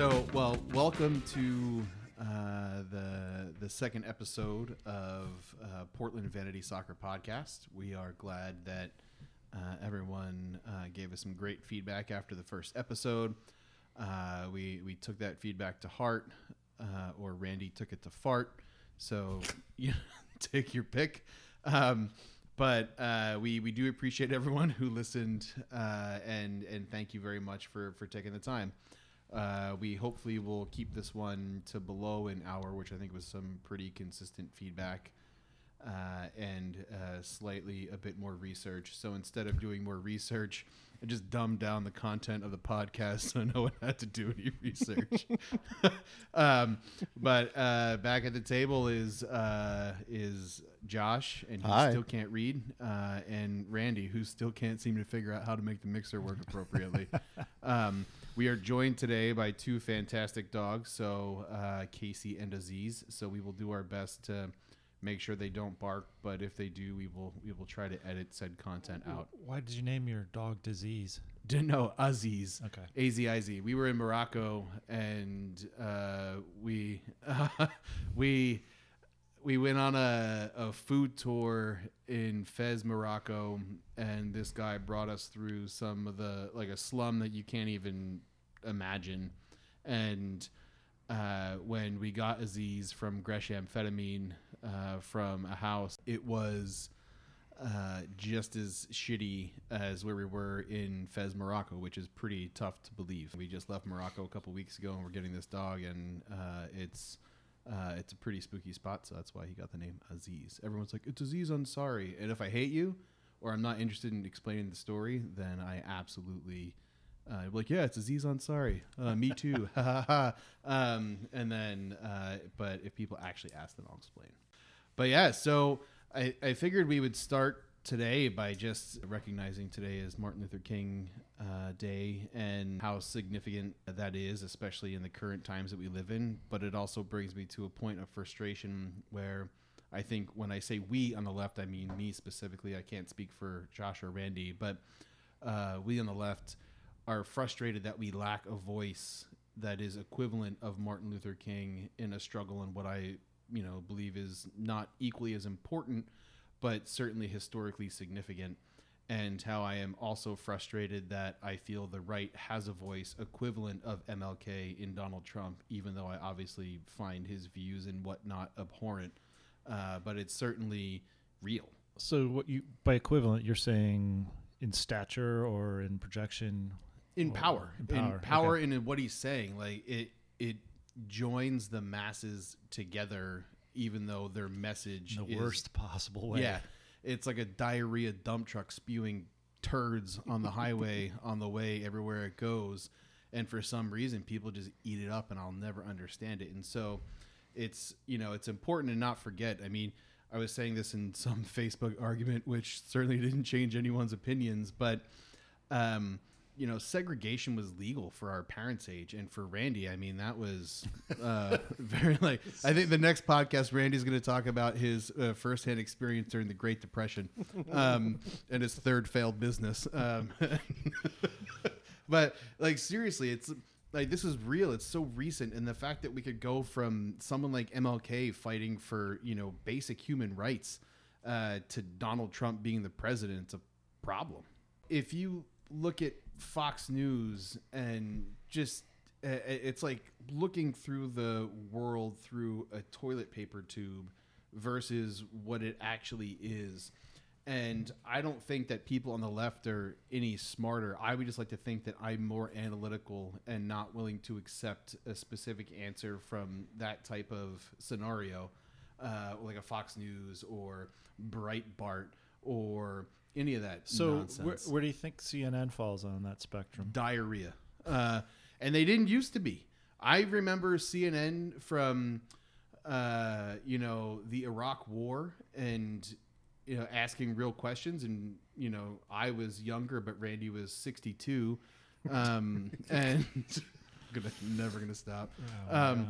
So, well, welcome to uh, the the second episode of uh, Portland Vanity Soccer Podcast. We are glad that uh, everyone uh, gave us some great feedback after the first episode. Uh, we we took that feedback to heart, uh, or Randy took it to fart. So, you take your pick. Um, but uh, we we do appreciate everyone who listened, uh, and and thank you very much for for taking the time. Uh, we hopefully will keep this one to below an hour, which I think was some pretty consistent feedback, uh, and uh, slightly a bit more research. So instead of doing more research, I just dumbed down the content of the podcast so no one had to do any research. um, but uh, back at the table is uh, is Josh, and he Hi. still can't read, uh, and Randy, who still can't seem to figure out how to make the mixer work appropriately. um, we are joined today by two fantastic dogs, so uh, Casey and Aziz. So we will do our best to make sure they don't bark, but if they do, we will we will try to edit said content out. Why did you name your dog Disease? Didn't know Aziz. Okay. A Z I Z. We were in Morocco and uh, we we we went on a, a food tour in Fez, Morocco, and this guy brought us through some of the like a slum that you can't even imagine. And uh, when we got Aziz from Gresham amphetamine uh, from a house, it was uh, just as shitty as where we were in Fez, Morocco, which is pretty tough to believe. We just left Morocco a couple weeks ago, and we're getting this dog, and uh, it's uh, it's a pretty spooky spot, so that's why he got the name Aziz. Everyone's like, "It's Aziz Ansari," and if I hate you or I'm not interested in explaining the story, then I absolutely. Uh, like yeah, it's Aziz Ansari. Uh, me too. Ha ha ha. Um, and then, uh, but if people actually ask, then I'll explain. But yeah, so I, I figured we would start today by just recognizing today is Martin Luther King uh, Day and how significant that is, especially in the current times that we live in. But it also brings me to a point of frustration where I think when I say we on the left, I mean me specifically. I can't speak for Josh or Randy, but uh, we on the left are frustrated that we lack a voice that is equivalent of Martin Luther King in a struggle and what I, you know, believe is not equally as important, but certainly historically significant. And how I am also frustrated that I feel the right has a voice equivalent of MLK in Donald Trump, even though I obviously find his views and whatnot abhorrent. Uh, but it's certainly real. So what you by equivalent you're saying in stature or in projection? In Or- power. in in power, power, okay. and in what he's saying like it it joins the masses together even though their message the is, worst possible way. yeah. It's like a diarrhea dump truck spewing turds on the highway on the way everywhere it goes. And for some reason people just eat it up and i'll never understand it. And so it's you know it's important to not forget. I mean i was saying this in some facebook argument which certainly didn't change anyone's opinions but um you know segregation was legal for our parents age and for randy i mean that was uh very like i think the next podcast randy's going to talk about his uh, firsthand experience during the great depression um and his third failed business um but like seriously it's like this is real it's so recent and the fact that we could go from someone like mlk fighting for you know basic human rights uh, to donald trump being the president it's a problem. If you look at fox news and just uh, it's like looking through the world through a toilet paper tube versus what it actually is and I don't think that people on the left are any smarter. I would just like to think that I'm more analytical and not willing to accept a specific answer from that type of scenario, uh, like a Fox News or Breitbart or any of that So where, where do you think CNN falls on that spectrum? diarrhea, uh, and they didn't used to be. I remember CNN from, uh, you know, the Iraq War and you know asking real questions, and you know I was younger, but Randy was sixty two, um, and gonna never gonna stop. Oh, Um,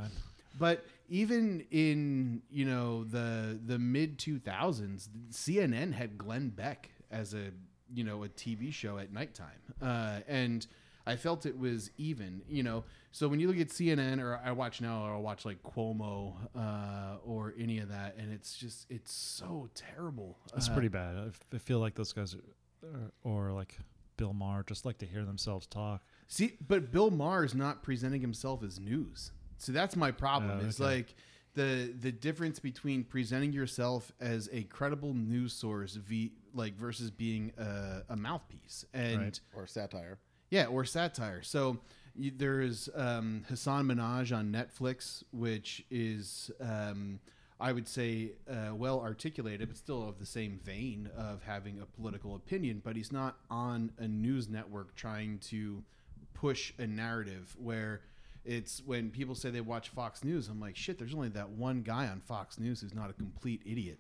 But even in you know the the mid two thousands, CNN had Glenn Beck as a you know a TV show at nighttime, uh, and I felt it was even, you know. So when you look at CNN or I watch now or I watch like Cuomo uh, or any of that, and it's just it's so terrible. It's Uh, pretty bad. I f- I feel like those guys, are, or like Bill Maher, just like to hear themselves talk. See, but Bill Maher is not presenting himself as news. So that's my problem. Oh, It's okay. like the the difference between presenting yourself as a credible news source, v, like versus being a, a mouthpiece, and Right. or satire. yeah, or satire. So you, there's um, Hasan Minhaj on Netflix, which is, um, I would say, uh, well articulated, but still of the same vein of having a political opinion. But he's not on a news network trying to push a narrative where it's when people say they watch Fox News, I'm like, shit, there's only that one guy on Fox News who's not a complete idiot.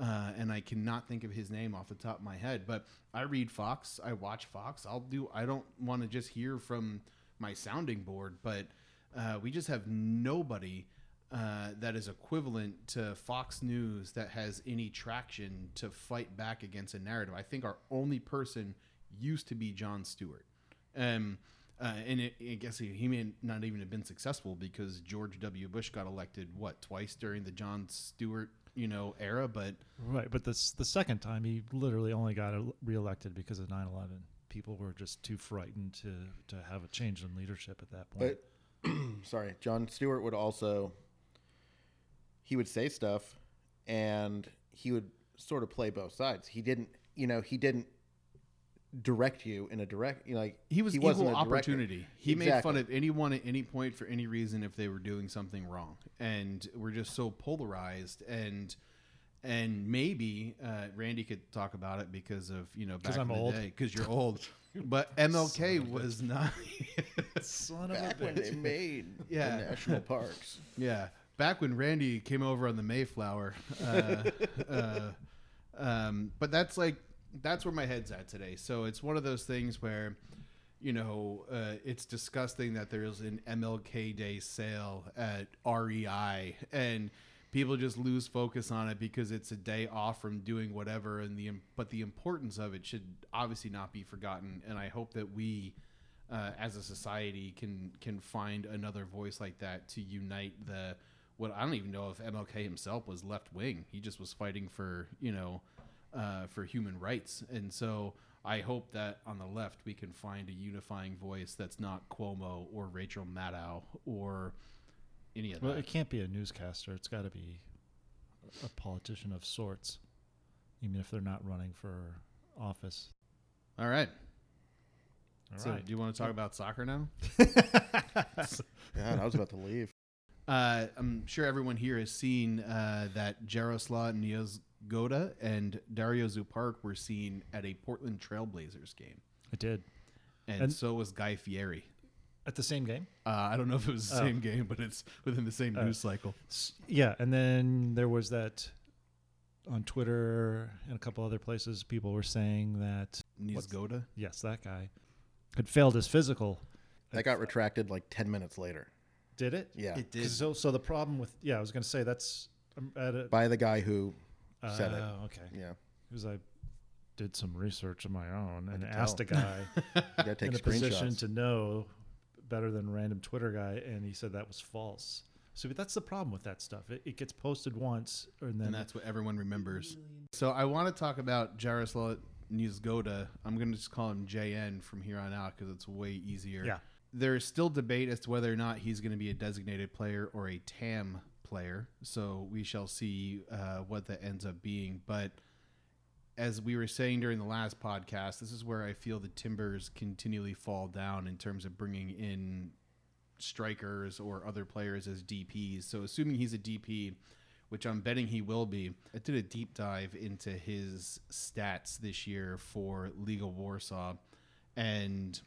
Uh, and I cannot think of his name off the top of my head, but I read Fox, I watch Fox. I'll do. I don't want to just hear from my sounding board, but uh, we just have nobody uh, that is equivalent to Fox News that has any traction to fight back against a narrative. I think our only person used to be Jon Stewart. Um, uh, and it, I guess he, he may not even have been successful because George W. Bush got elected what twice during the Jon Stewart you know era, but Right, but this the second time he literally only got el- reelected because of 9/11. People were just too frightened to to have a change in leadership at that point. But sorry, Jon Stewart would also he would say stuff and he would sort of play both sides. He didn't, you know, he didn't direct you in a direct, you know, like he was wasn't equal a director. opportunity. He made fun of anyone at any point for any reason if they were doing something wrong, and we're just so polarized and. And maybe uh, Randy could talk about it because of you know 'Cause back I'm in the old. day because you're old, but MLK was not. Son of back when they made Yeah. the national parks. Yeah, back when Randy came over on the Mayflower. Uh, uh, um, but that's like that's where my head's at today. So it's one of those things where, you know, uh, it's disgusting that there's an MLK Day sale at REI and people just lose focus on it because it's a day off from doing whatever and the but the importance of it should obviously not be forgotten and I hope that we uh, as a society can can find another voice like that to unite the what I don't even know if MLK himself was left wing. He just was fighting for you know uh, for human rights, and so I hope that on the left we can find a unifying voice that's not Cuomo or Rachel Maddow or any of Well, that. it can't be a newscaster. It's got to be a politician of sorts, even if they're not running for office. All right. All so, right. do you want to talk about soccer now? God, I was about to leave. Uh, I'm sure everyone here has seen uh, that Jaroslav Niezgoda and Dario Zuparic were seen at a Portland Trailblazers game, I did and, And- so was Guy Fieri. at the same game. Uh, I don't know if it was the Oh. same game, but it's within the same Oh. news cycle. Yeah, and then there was that on Twitter and a couple other places. People were saying that Niezgoda. yes, that guy had failed his physical. That got retracted like 10 minutes later. Did it? Yeah. it did. So, so the problem with yeah, I was going to say that's um, at a, By the guy who, said it. Oh, okay. yeah, Because I did some research of my own and can asked a guy you got to take in a position screenshots. to know better than random Twitter guy, and he said that was false. So that's the problem with that stuff. It, it gets posted once, and then and that's what everyone remembers. So I want to talk about Jaroslav Niezgoda. I'm going to just call him JN from here on out because it's way easier. yeah. There's still debate as to whether or not he's going to be a designated player or a TAM player. So we shall see uh, what that ends up being. But as we were saying during the last podcast, this is where I feel the Timbers continually fall down in terms of bringing in strikers or other players as DPs. So assuming he's a DP, which I'm betting he will be, I did a deep dive into his stats this year for Legia Warsaw, and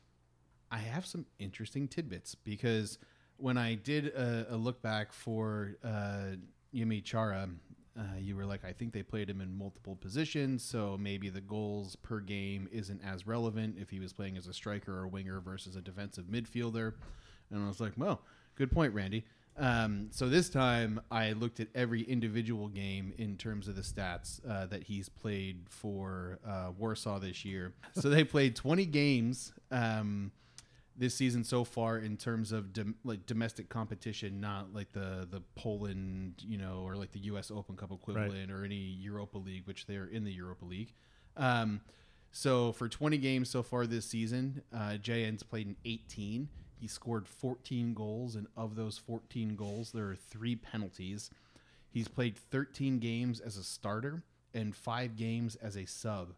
I have some interesting tidbits because when I did a, a look back for uh, Yimmi Chara, uh, you were like, I think they played him in multiple positions, so maybe the goals per game isn't as relevant if he was playing as a striker or winger versus a defensive midfielder. And I was like, well, good point, Randy. Um, so this time I looked at every individual game in terms of the stats uh, that he's played for uh, Warsaw this year. So they played 20 games. Um, this season so far in terms of dom- like domestic competition, not like the the Poland, you know, or like the U.S. Open Cup equivalent or any Europa League, which they're in the Europa League. Um, so for 20 games so far this season, uh, JN's played in 18. He scored 14 goals, and of those 14 goals, there are three penalties. He's played 13 games as a starter and five games as a sub.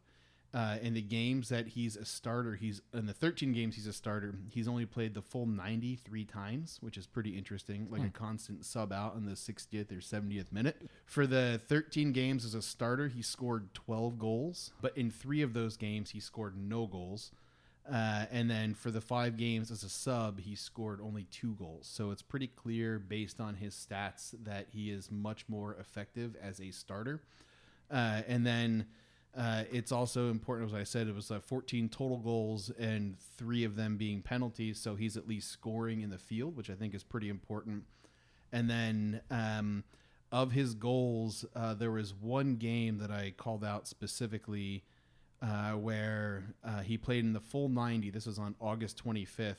Uh, in the games that he's a starter, he's in the 13 games he's a starter. He's only played the full 93 times, which is pretty interesting, like a constant sub out in the 60th or 70th minute. For the 13 games as a starter, he scored 12 goals, but in three of those games, he scored no goals. Uh, and then for the five games as a sub, he scored only two goals. So it's pretty clear based on his stats that he is much more effective as a starter. Uh, and then uh, it's also important, as I said, it was uh, 14 total goals and three of them being penalties. So he's at least scoring in the field, which I think is pretty important. And then um, of his goals, uh, there was one game that I called out specifically uh, where uh, he played in the full 90. This was on August 25th,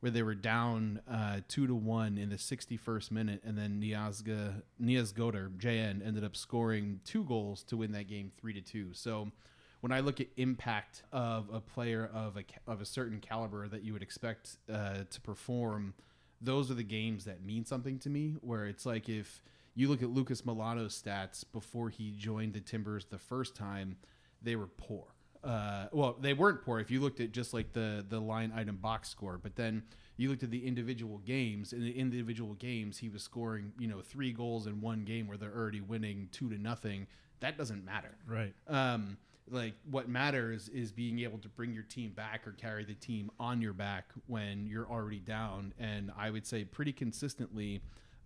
where they were down uh, two to one in the 61st minute, and then Niazga Niaz Goder JN ended up scoring two goals to win that game three to two. So. When I look at impact of a player of a of a certain caliber that you would expect uh, to perform, those are the games that mean something to me. Where it's like if you look at Lucas Melano's stats before he joined the Timbers the first time, they were poor. Uh, well, they weren't poor if you looked at just like the the line item box score, but then you looked at the individual games. In the individual games, he was scoring you know three goals in one game where they're already winning two to nothing. That doesn't matter. Right. Um, like what matters is being able to bring your team back or carry the team on your back when you're already down. And I would say pretty consistently,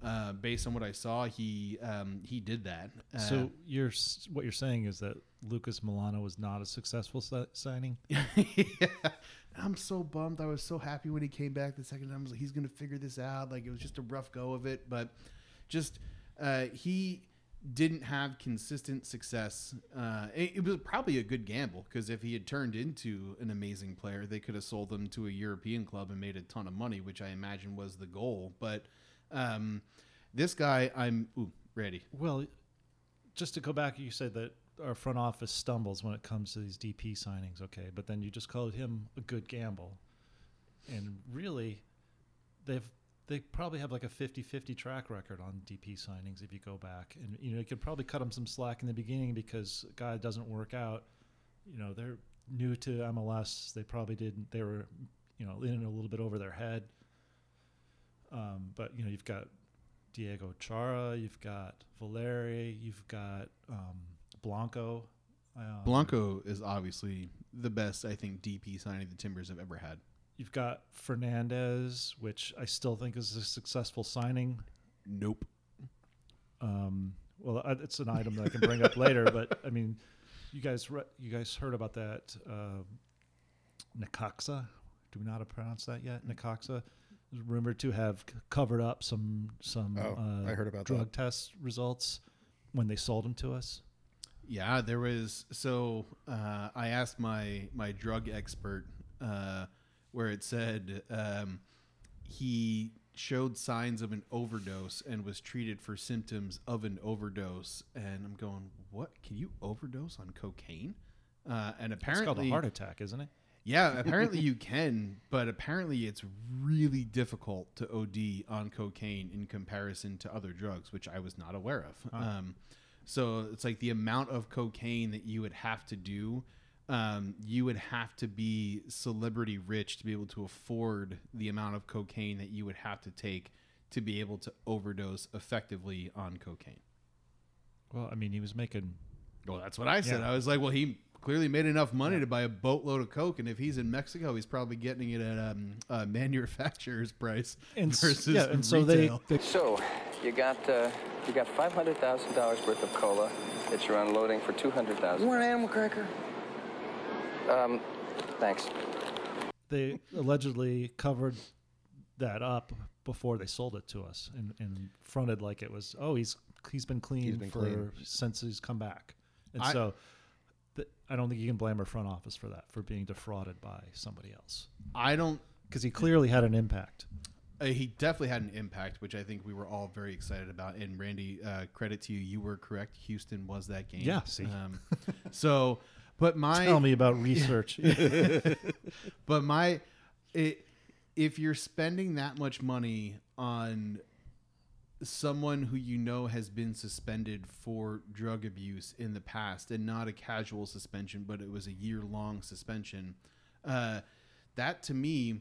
uh, based on what I saw, he um, he did that. Uh, So you're what you're saying is that Lucas Melano was not a successful si- signing. yeah. I'm so bummed. I was so happy when he came back the second time. I was like, he's going to figure this out. Like, it was just a rough go of it. But just, uh, he didn't have consistent success. Uh, it, it was probably a good gamble because if he had turned into an amazing player, they could have sold him to a European club and made a ton of money, which I imagine was the goal. But um, this guy, I'm ooh, ready. Well, just to go back, you said that our front office stumbles when it comes to these DP signings, okay? But then you just called him a good gamble. And really, they've they probably have like a 50-50 track record on DP signings if you go back. And you know, you could probably cut them some slack in the beginning because guy doesn't work out. You know, they're new to MLS. They probably didn't they were, you know, in a little bit over their head. Um, but you know, you've got Diego Chara, you've got Valeri, you've got um, Blanco. Um, Blanco is obviously the best, I think, DP signing the Timbers have ever had. You've got Fernandez, which I still think is a successful signing. Nope. Um, well, it's an item that I can bring up later, but I mean, you guys, re- you guys heard about that uh? Do we not how to pronounce that yet? Necaxa is rumored to have covered up some some Oh, uh, I heard about drug that. test results when they sold them to us. Yeah, there was. So uh, I asked my my drug expert, uh, where it said um, he showed signs of an overdose and was treated for symptoms of an overdose. And I'm going, what? Can you overdose on cocaine? Uh, and It's called a heart attack, isn't it? Yeah, apparently you can, but apparently it's really difficult to OD on cocaine in comparison to other drugs, which I was not aware of. Um, so it's like the amount of cocaine that you would have to do. Um, you would have to be celebrity rich to be able to afford the amount of cocaine that you would have to take to be able to overdose effectively on cocaine. Well, I mean, he was making Well, that's what I said. Yeah. I was like, well, he clearly made enough money to buy a boatload of coke, and if he's in Mexico, he's probably getting it at um, a manufacturer's price and s- versus yeah, and so they, retail. they So, you got uh, you got five hundred thousand dollars worth of cola that you're unloading for two hundred You thousand. want an animal cracker? Um, thanks. they allegedly covered that up before they sold it to us and, and fronted like it was oh he's he's been clean been for clean. since he's come back and I- so I don't think you can blame our front office for that for being defrauded by somebody else. I don't because he clearly had an impact. Uh, he definitely had an impact, which I think we were all very excited about. And Randy, uh, credit to you, you were correct. Houston was that game. Yeah, see. Um, so, but my Tell me about research. but my it, if you're spending that much money on someone who you know has been suspended for drug abuse in the past and not a casual suspension but it was a year long suspension uh, that to me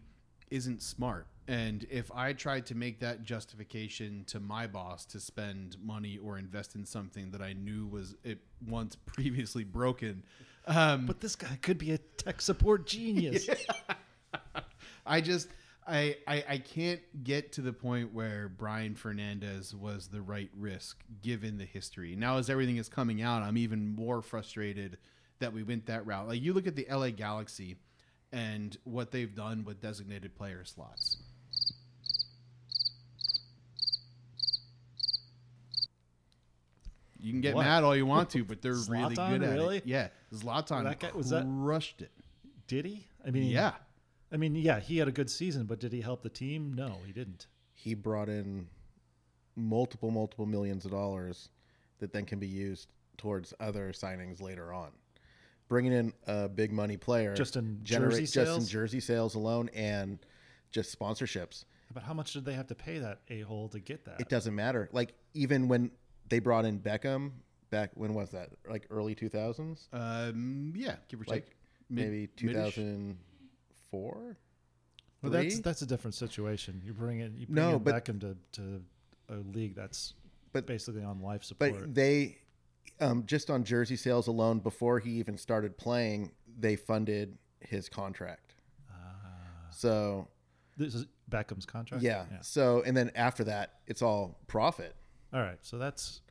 isn't smart and if i tried to make that justification to my boss to spend money or invest in something that i knew was it once previously broken um, but this guy could be a tech support genius. I just I, I I can't get to the point where Brian Fernandez was the right risk given the history. Now as everything is coming out, I'm even more frustrated that we went that route. Like you look at the LA Galaxy and what they've done with designated player slots. You can get What? mad all you want to, but they're really good at really? it. Yeah, Zlatan That guy- was that- crushed it. Did he? I mean, Yeah. I mean, yeah, he had a good season, but did he help the team? No, he didn't. He brought in multiple, multiple millions of dollars that then can be used towards other signings later on. Bringing in a big money player Just in generate- jersey just in sales? jersey sales alone and just sponsorships. But how much did they have to pay that a hole to get that? It doesn't matter. Like even when they brought in Beckham back when was that? Like early two thousands? Um, yeah, give or Like take. Mid- maybe two thousand mid-ish. thousand four? Well, that's that's a different situation. You bring in you bring No, in but- Beckham to, to a league that's But- basically on life support. But they, um, just on jersey sales alone, before he even started playing, they funded his contract. Ah. So this is Beckham's contract. yeah. So and then after that, it's all profit. All right. So that's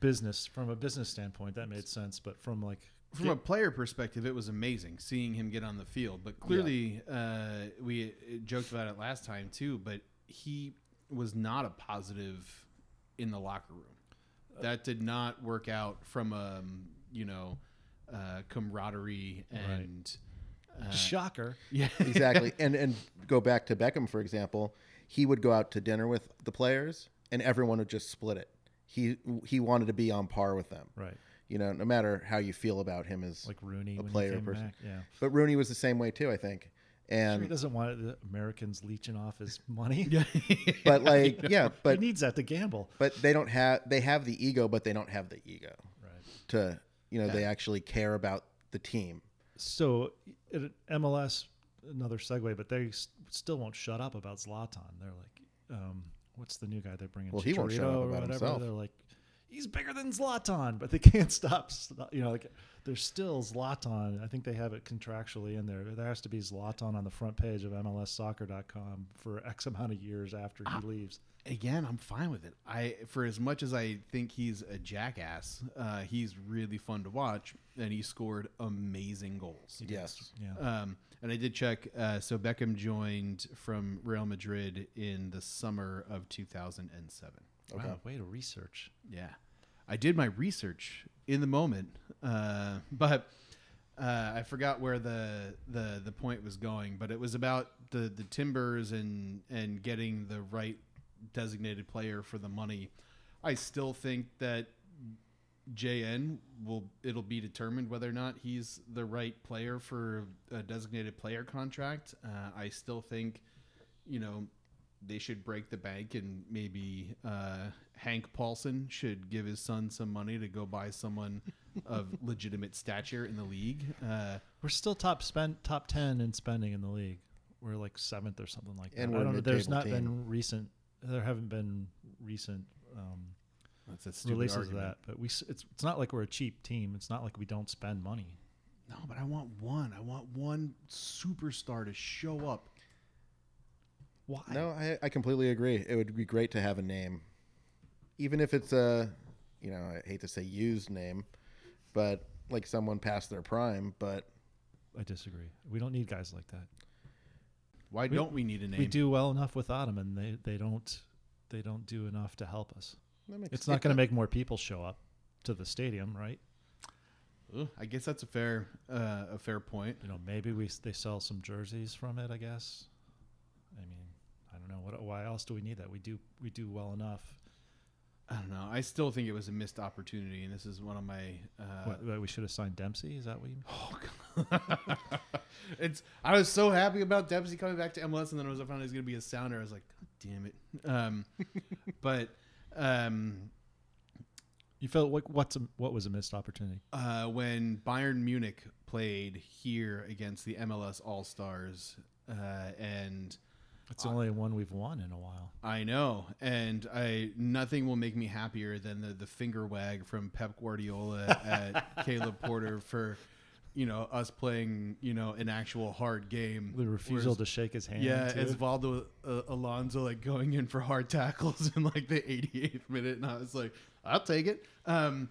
business from a business standpoint. That made sense. But from like From a player perspective, it was amazing seeing him get on the field. But clearly, uh, we uh, joked about it last time too. But he was not a positive in the locker room. That did not work out from um, you know uh, camaraderie and uh, shocker. yeah, Exactly. and and go back to Beckham for example, he would go out to dinner with the players, and everyone would just split it. He he wanted to be on par with them. Right. You know, no matter how you feel about him as Like Rooney a when player person. back. Yeah. But Rooney was the same way too, I think. Sure he And doesn't want the Americans leeching off his money. but like yeah, but he needs that to gamble. but they don't have they have the ego, but they don't have the ego Right. to you know they actually care about the team. So MLS, another segue, but they still won't shut up about Zlatan. They're like, um, what's the new guy they're bringing? Well, he won't shut up about whatever. himself. They're like, he's bigger than Zlatan, but they can't stop. You know, like there's still Zlatan. I think they have it contractually in there. There has to be Zlatan on the front page of MLSsoccer.com for X amount of years after he leaves. again, I'm fine with it. I for as much as I think he's a jackass, uh, he's really fun to watch, and he scored amazing goals. Yes. Yeah. Um, and I did check. Uh, so Beckham joined from Real Madrid in the summer of 2007. Wow, way to research. Yeah, I did my research in the moment, uh, but uh, I forgot where the, the the point was going. But it was about the the Timbers and and getting the right designated player for the money. I still think that JN will it'll be determined whether or not he's the right player for a designated player contract. Uh, I still think, you know, they should break the bank and maybe uh, Hank Paulson should give his son some money to go buy someone of legitimate stature in the league. Uh, We're still top spend top ten in spending in the league. We're like seventh or something like that. And I don't know. There's not team. been recent. There haven't been recent um, that's a releases argument. of that. But we it's it's not like we're a cheap team. It's not like we don't spend money. No, but I want one. I want one superstar to show up. Why? No, I, I completely agree. It would be great to have a name, even if it's a, you know, I hate to say used name, but like someone past their prime. But I disagree. We don't need guys like that. Why We- don't we need a name? We do well enough with them, and they they don't they don't do enough to help us. that makes It's not going to make more people show up to the stadium, right? Ugh, I guess that's a fair uh, a fair point. You know, maybe we they sell some jerseys from it. I guess know what. Why else do we need that? We do we do well enough. I don't know. I still think it was a missed opportunity, and this is one of my. Uh, what, we should have signed Dempsey? Is that what you? Oh, God! it's. I was so happy about Dempsey coming back to MLS, and then I was I found he was going to be a sounder. I was like, God damn it. Um, but um, You felt like what's a, what was a missed opportunity? uh, when Bayern Munich played here against the MLS All Stars, uh, and It's the only one we've won in a while. I know, and I nothing will make me happier than the the finger wag from Pep Guardiola at Caleb Porter for, you know, us playing you know an actual hard game. The refusal Whereas- to shake his hand. Yeah, too. it's Valdo uh, Alonso like going in for hard tackles in like the 88th minute, and I was like, I'll take it. Um,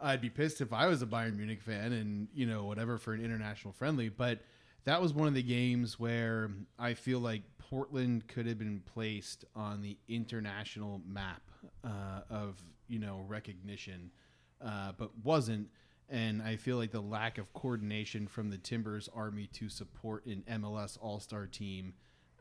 I'd be pissed if I was a Bayern Munich fan and you know whatever for an international friendly, but that was one of the games where I feel like Portland could have been placed on the international map uh, of you know recognition, uh, but wasn't. And I feel like the lack of coordination from the Timbers Army to support an MLS All Star team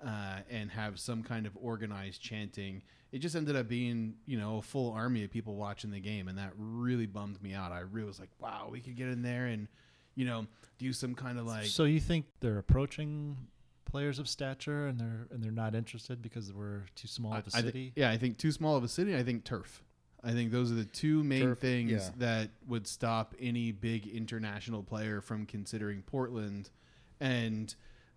uh, and have some kind of organized chanting, it just ended up being, you know, a full army of people watching the game. And that really bummed me out. I really was like, wow, we could get in there and, you know, do some kind of like. so you think they're approaching players of stature and they're and they're not interested because we're too small of a I- I city? yeah, I think too small of a city. I think turf. I think those are the two main Turf, things yeah. that would stop any big international player from considering Portland. And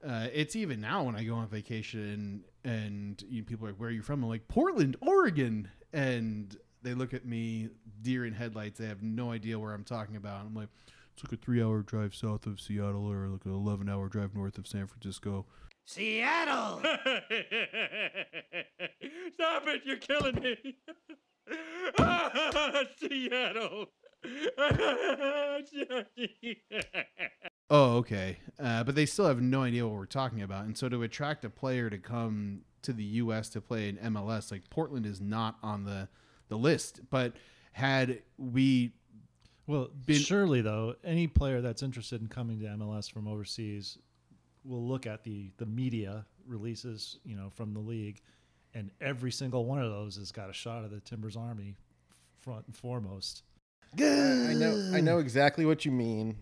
uh, it's even now when I go on vacation and you know, people are like, "Where are you from?" I'm like, "Portland, Oregon," and they look at me deer in headlights. They have no idea where I'm talking about. I'm like, "It's like a three-hour drive south of Seattle, or like an eleven-hour drive north of San Francisco." Seattle! Stop it! You're killing me! Seattle! Oh, okay. Uh, but they still have no idea what we're talking about. And so to attract a player to come to the U.S. to play in MLS, like Portland is not on the, the list. But had we, Well, Been- surely though, any player that's interested in coming to MLS from overseas will look at the the media releases, you know, from the league, and every single one of those has got a shot of the Timbers Army front and foremost. I know I know exactly what you mean,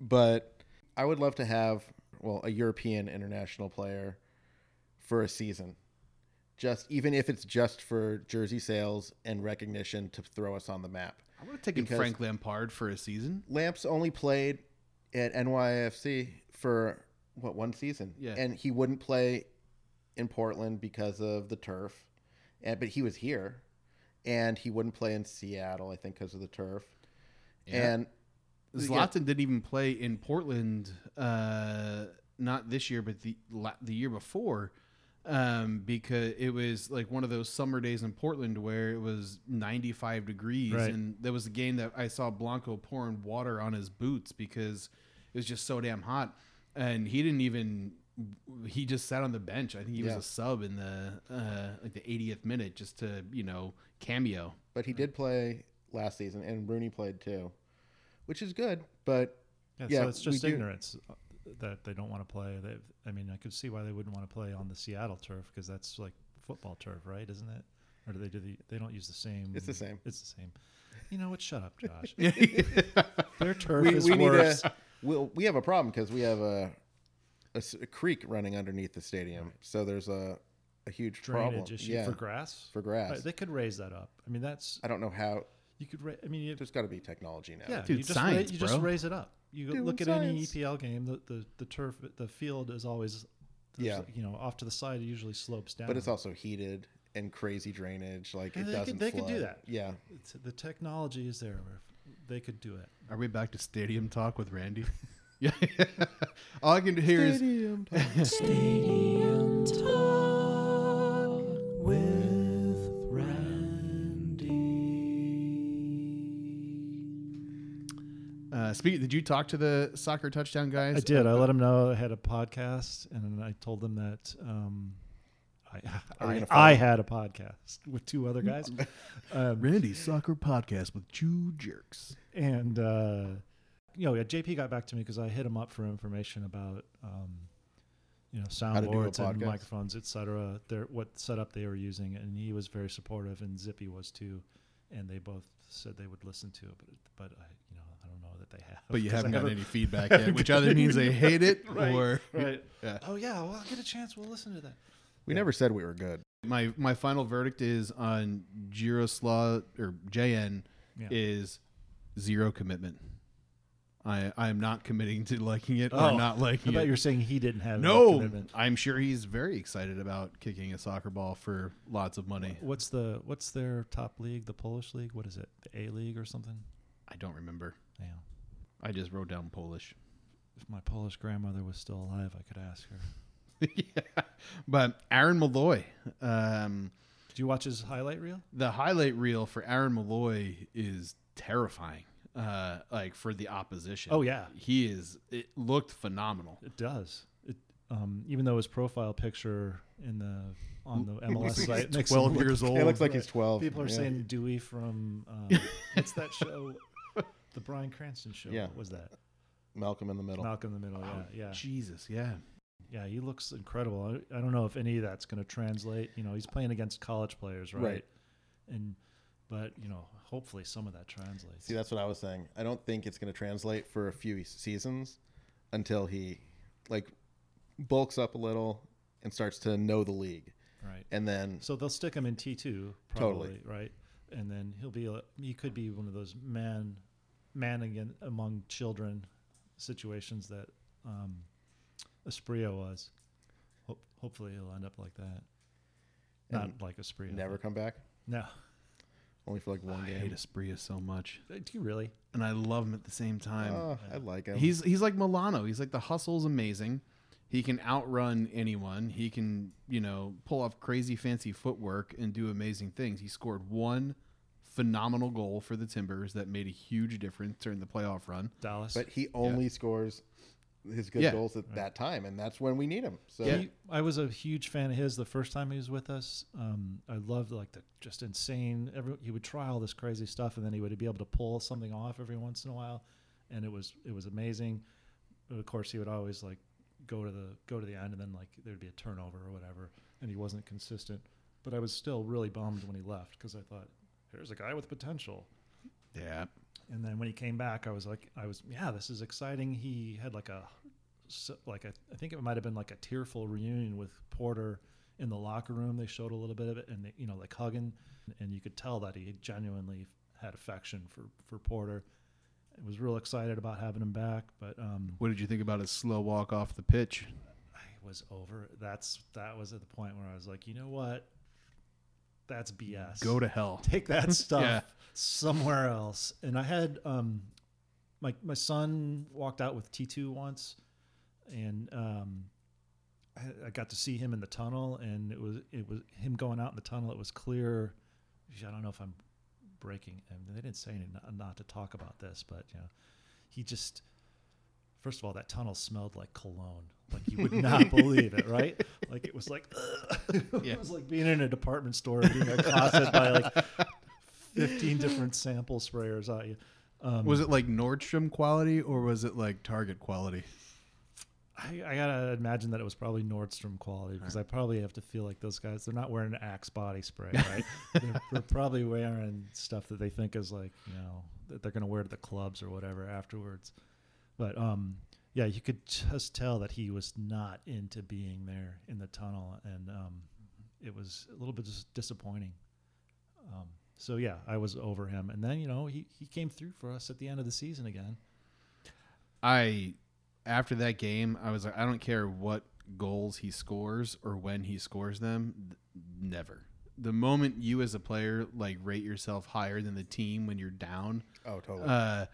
but I would love to have well a European international player for a season. Just even if it's just for jersey sales and recognition to throw us on the map. I would have taken Frank Lampard for a season. Lamps only played at NYFC for what one season, Yeah. and he wouldn't play in Portland because of the turf, and but he was here, and he wouldn't play in Seattle, I think, because of the turf, Yeah. and Zlatan didn't even play in Portland, uh, not this year, but the la- the year before, um, because it was like one of those summer days in Portland where it was 95 degrees, Right. and there was a game that I saw Blanco pouring water on his boots because it was just so damn hot, and he didn't even. He just sat on the bench. I think he was a sub in the uh, like the 80th minute just to you know cameo. but he did play last season, and Rooney played too, which is good. But Yeah, Yeah, so it's just ignorance uh, that they don't want to play. They, I mean, I could see why they wouldn't want to play on the Seattle turf because that's like football turf, right? Isn't it? Or do they do the? They don't use the same. It's the same. It's the same. You know what? Shut up, Josh. Their turf we, is we need worse. We'll, we have a problem because we have a creek running underneath the stadium, so there's a a huge drainage problem. issue yeah, for grass. for grass. Right, they could raise that up. I mean, that's I don't know how. you could. Ra- I mean, you, There's got to be technology now. yeah, Dude, you just science, ra- you just raise it up. You Doing look at any. EPL game. The, the the turf, the field is always. Yeah. you know, off to the side, it usually slopes down. but it's also heated and crazy drainage. Like Yeah, it they could- doesn't. they could do that. Yeah. It's, the technology is there. Where they could do it. Are we back to stadium talk with Randy? yeah. All I can hear is Stadium Talk with Speaking, did you talk to the soccer touchdown guys? I did. I let them know I had a podcast, and I told them that um, I I. I had a podcast with two other guys, um, Randy's soccer podcast with two jerks. and uh, you know, yeah, JP got back to me because I hit him up for information about um, you know to do a soundboards and podcast. microphones, etc. Their what setup they were using, and he was very supportive, and Zippy was too, and they both said they would listen to it, but but I you know I don't know that they have. But you haven't gotten any feedback yet, which either means they hate it Right, or right. Yeah. Oh yeah, well, I'll get a chance. We'll listen to that. We never said we were good. my my final verdict is on Giroslaw or JN Yeah. is zero commitment. I I am not committing to liking it Oh, or not liking bet it. I bet you're saying he didn't have enough no, commitment. I'm sure he's very excited about kicking a soccer ball for lots of money. What's the what's their top league? The Polish league? What is it? The A league or something? I don't remember. Yeah. I just wrote down Polish. If my Polish grandmother was still alive, I could ask her. yeah. But Aaron Molloy, um, Did you watch his highlight reel? the highlight reel for Aaron Molloy is terrifying. Uh, like for the opposition. Oh, yeah. he is. It looked phenomenal. It does. It um, even though his profile picture in the on the MLS site makes him 12 look- years old. It looks like he's 12. People are Yeah. saying Dewey from uh, what's that show? The Bryan Cranston show. Yeah. What was that? Malcolm in the middle. Malcolm in the Middle. Yeah, oh, yeah, Jesus, yeah. yeah. He looks incredible. I, I don't know if any of that's going to translate. You know, he's playing against college players, right? Right. And but you know, hopefully some of that translates. See, that's what I was saying. I don't think it's going to translate for a few seasons until he like bulks up a little and starts to know the league. right. And then So they'll stick him in T two, probably, Totally. right? And then he'll be a, he could be one of those man man again among children situations that um, Esprio was. Hope, hopefully he'll end up like that. Not And like Esprio. never come back. No. Only for like one I game. hate Asprilla so much, Do you really? and I love him at the same time. Oh, I like him. He's he's like Melano. He's like the hustle's amazing. He can outrun anyone. He can, you know, pull off crazy fancy footwork and do amazing things. He scored one phenomenal goal for the Timbers that made a huge difference during the playoff run. Dallas. but he only scores his good Yeah. goals at that time, and that's when we need him. So He- I was a huge fan of his the first time he was with us. Um, I loved like the just insane. Every he would try all this crazy stuff, and then he would be able to pull something off every once in a while, and it was it was amazing. But of course, he would always like go to the go to the end, and then like there'd be a turnover or whatever, and he wasn't consistent. But I was still really bummed when he left because I thought, here's a guy with potential. Yeah. And then when he came back, I was like, I was, yeah, this is exciting. He had like a, like a, I think it might have been like a tearful reunion with Porter in the locker room. They showed a little bit of it, and they, you know, like hugging, and you could tell that he genuinely had affection for for Porter. I was real excited about having him back, but um, What did you think about his slow walk off the pitch? I was over. That's that was at the point where I was like, you know what? That's BS. Go to hell. take that stuff Yeah. somewhere else. And I had um, my my son walked out with T two once, and um, I, I got to see him in the tunnel, and it was it was him going out in the tunnel. It was clear. I don't know if I'm breaking. And they didn't say any, not, not to talk about this, but you know, he just. First of all, that tunnel smelled like cologne. Like you would not believe it, right? Like it was like, it Yeah. was like being in a department store and being accosted by like 15 different sample sprayers at you. Um, Was it like Nordstrom quality or was it like Target quality? I, I gotta imagine that it was probably Nordstrom quality because I probably have to feel like those guys. They're not wearing Axe body spray, right? they're, they're probably wearing stuff that they think is like you know that they're gonna wear to the clubs or whatever afterwards. But um, yeah, you could just tell that he was not into being there in the tunnel, and um, it was a little bit dis- disappointing. Um, so yeah, I was over him, and then you know he he came through for us at the end of the season again. I after that game, I was like, I don't care what goals he scores or when he scores them, th- never. The moment you as a player like rate yourself higher than the team when you're down, oh, totally. uh,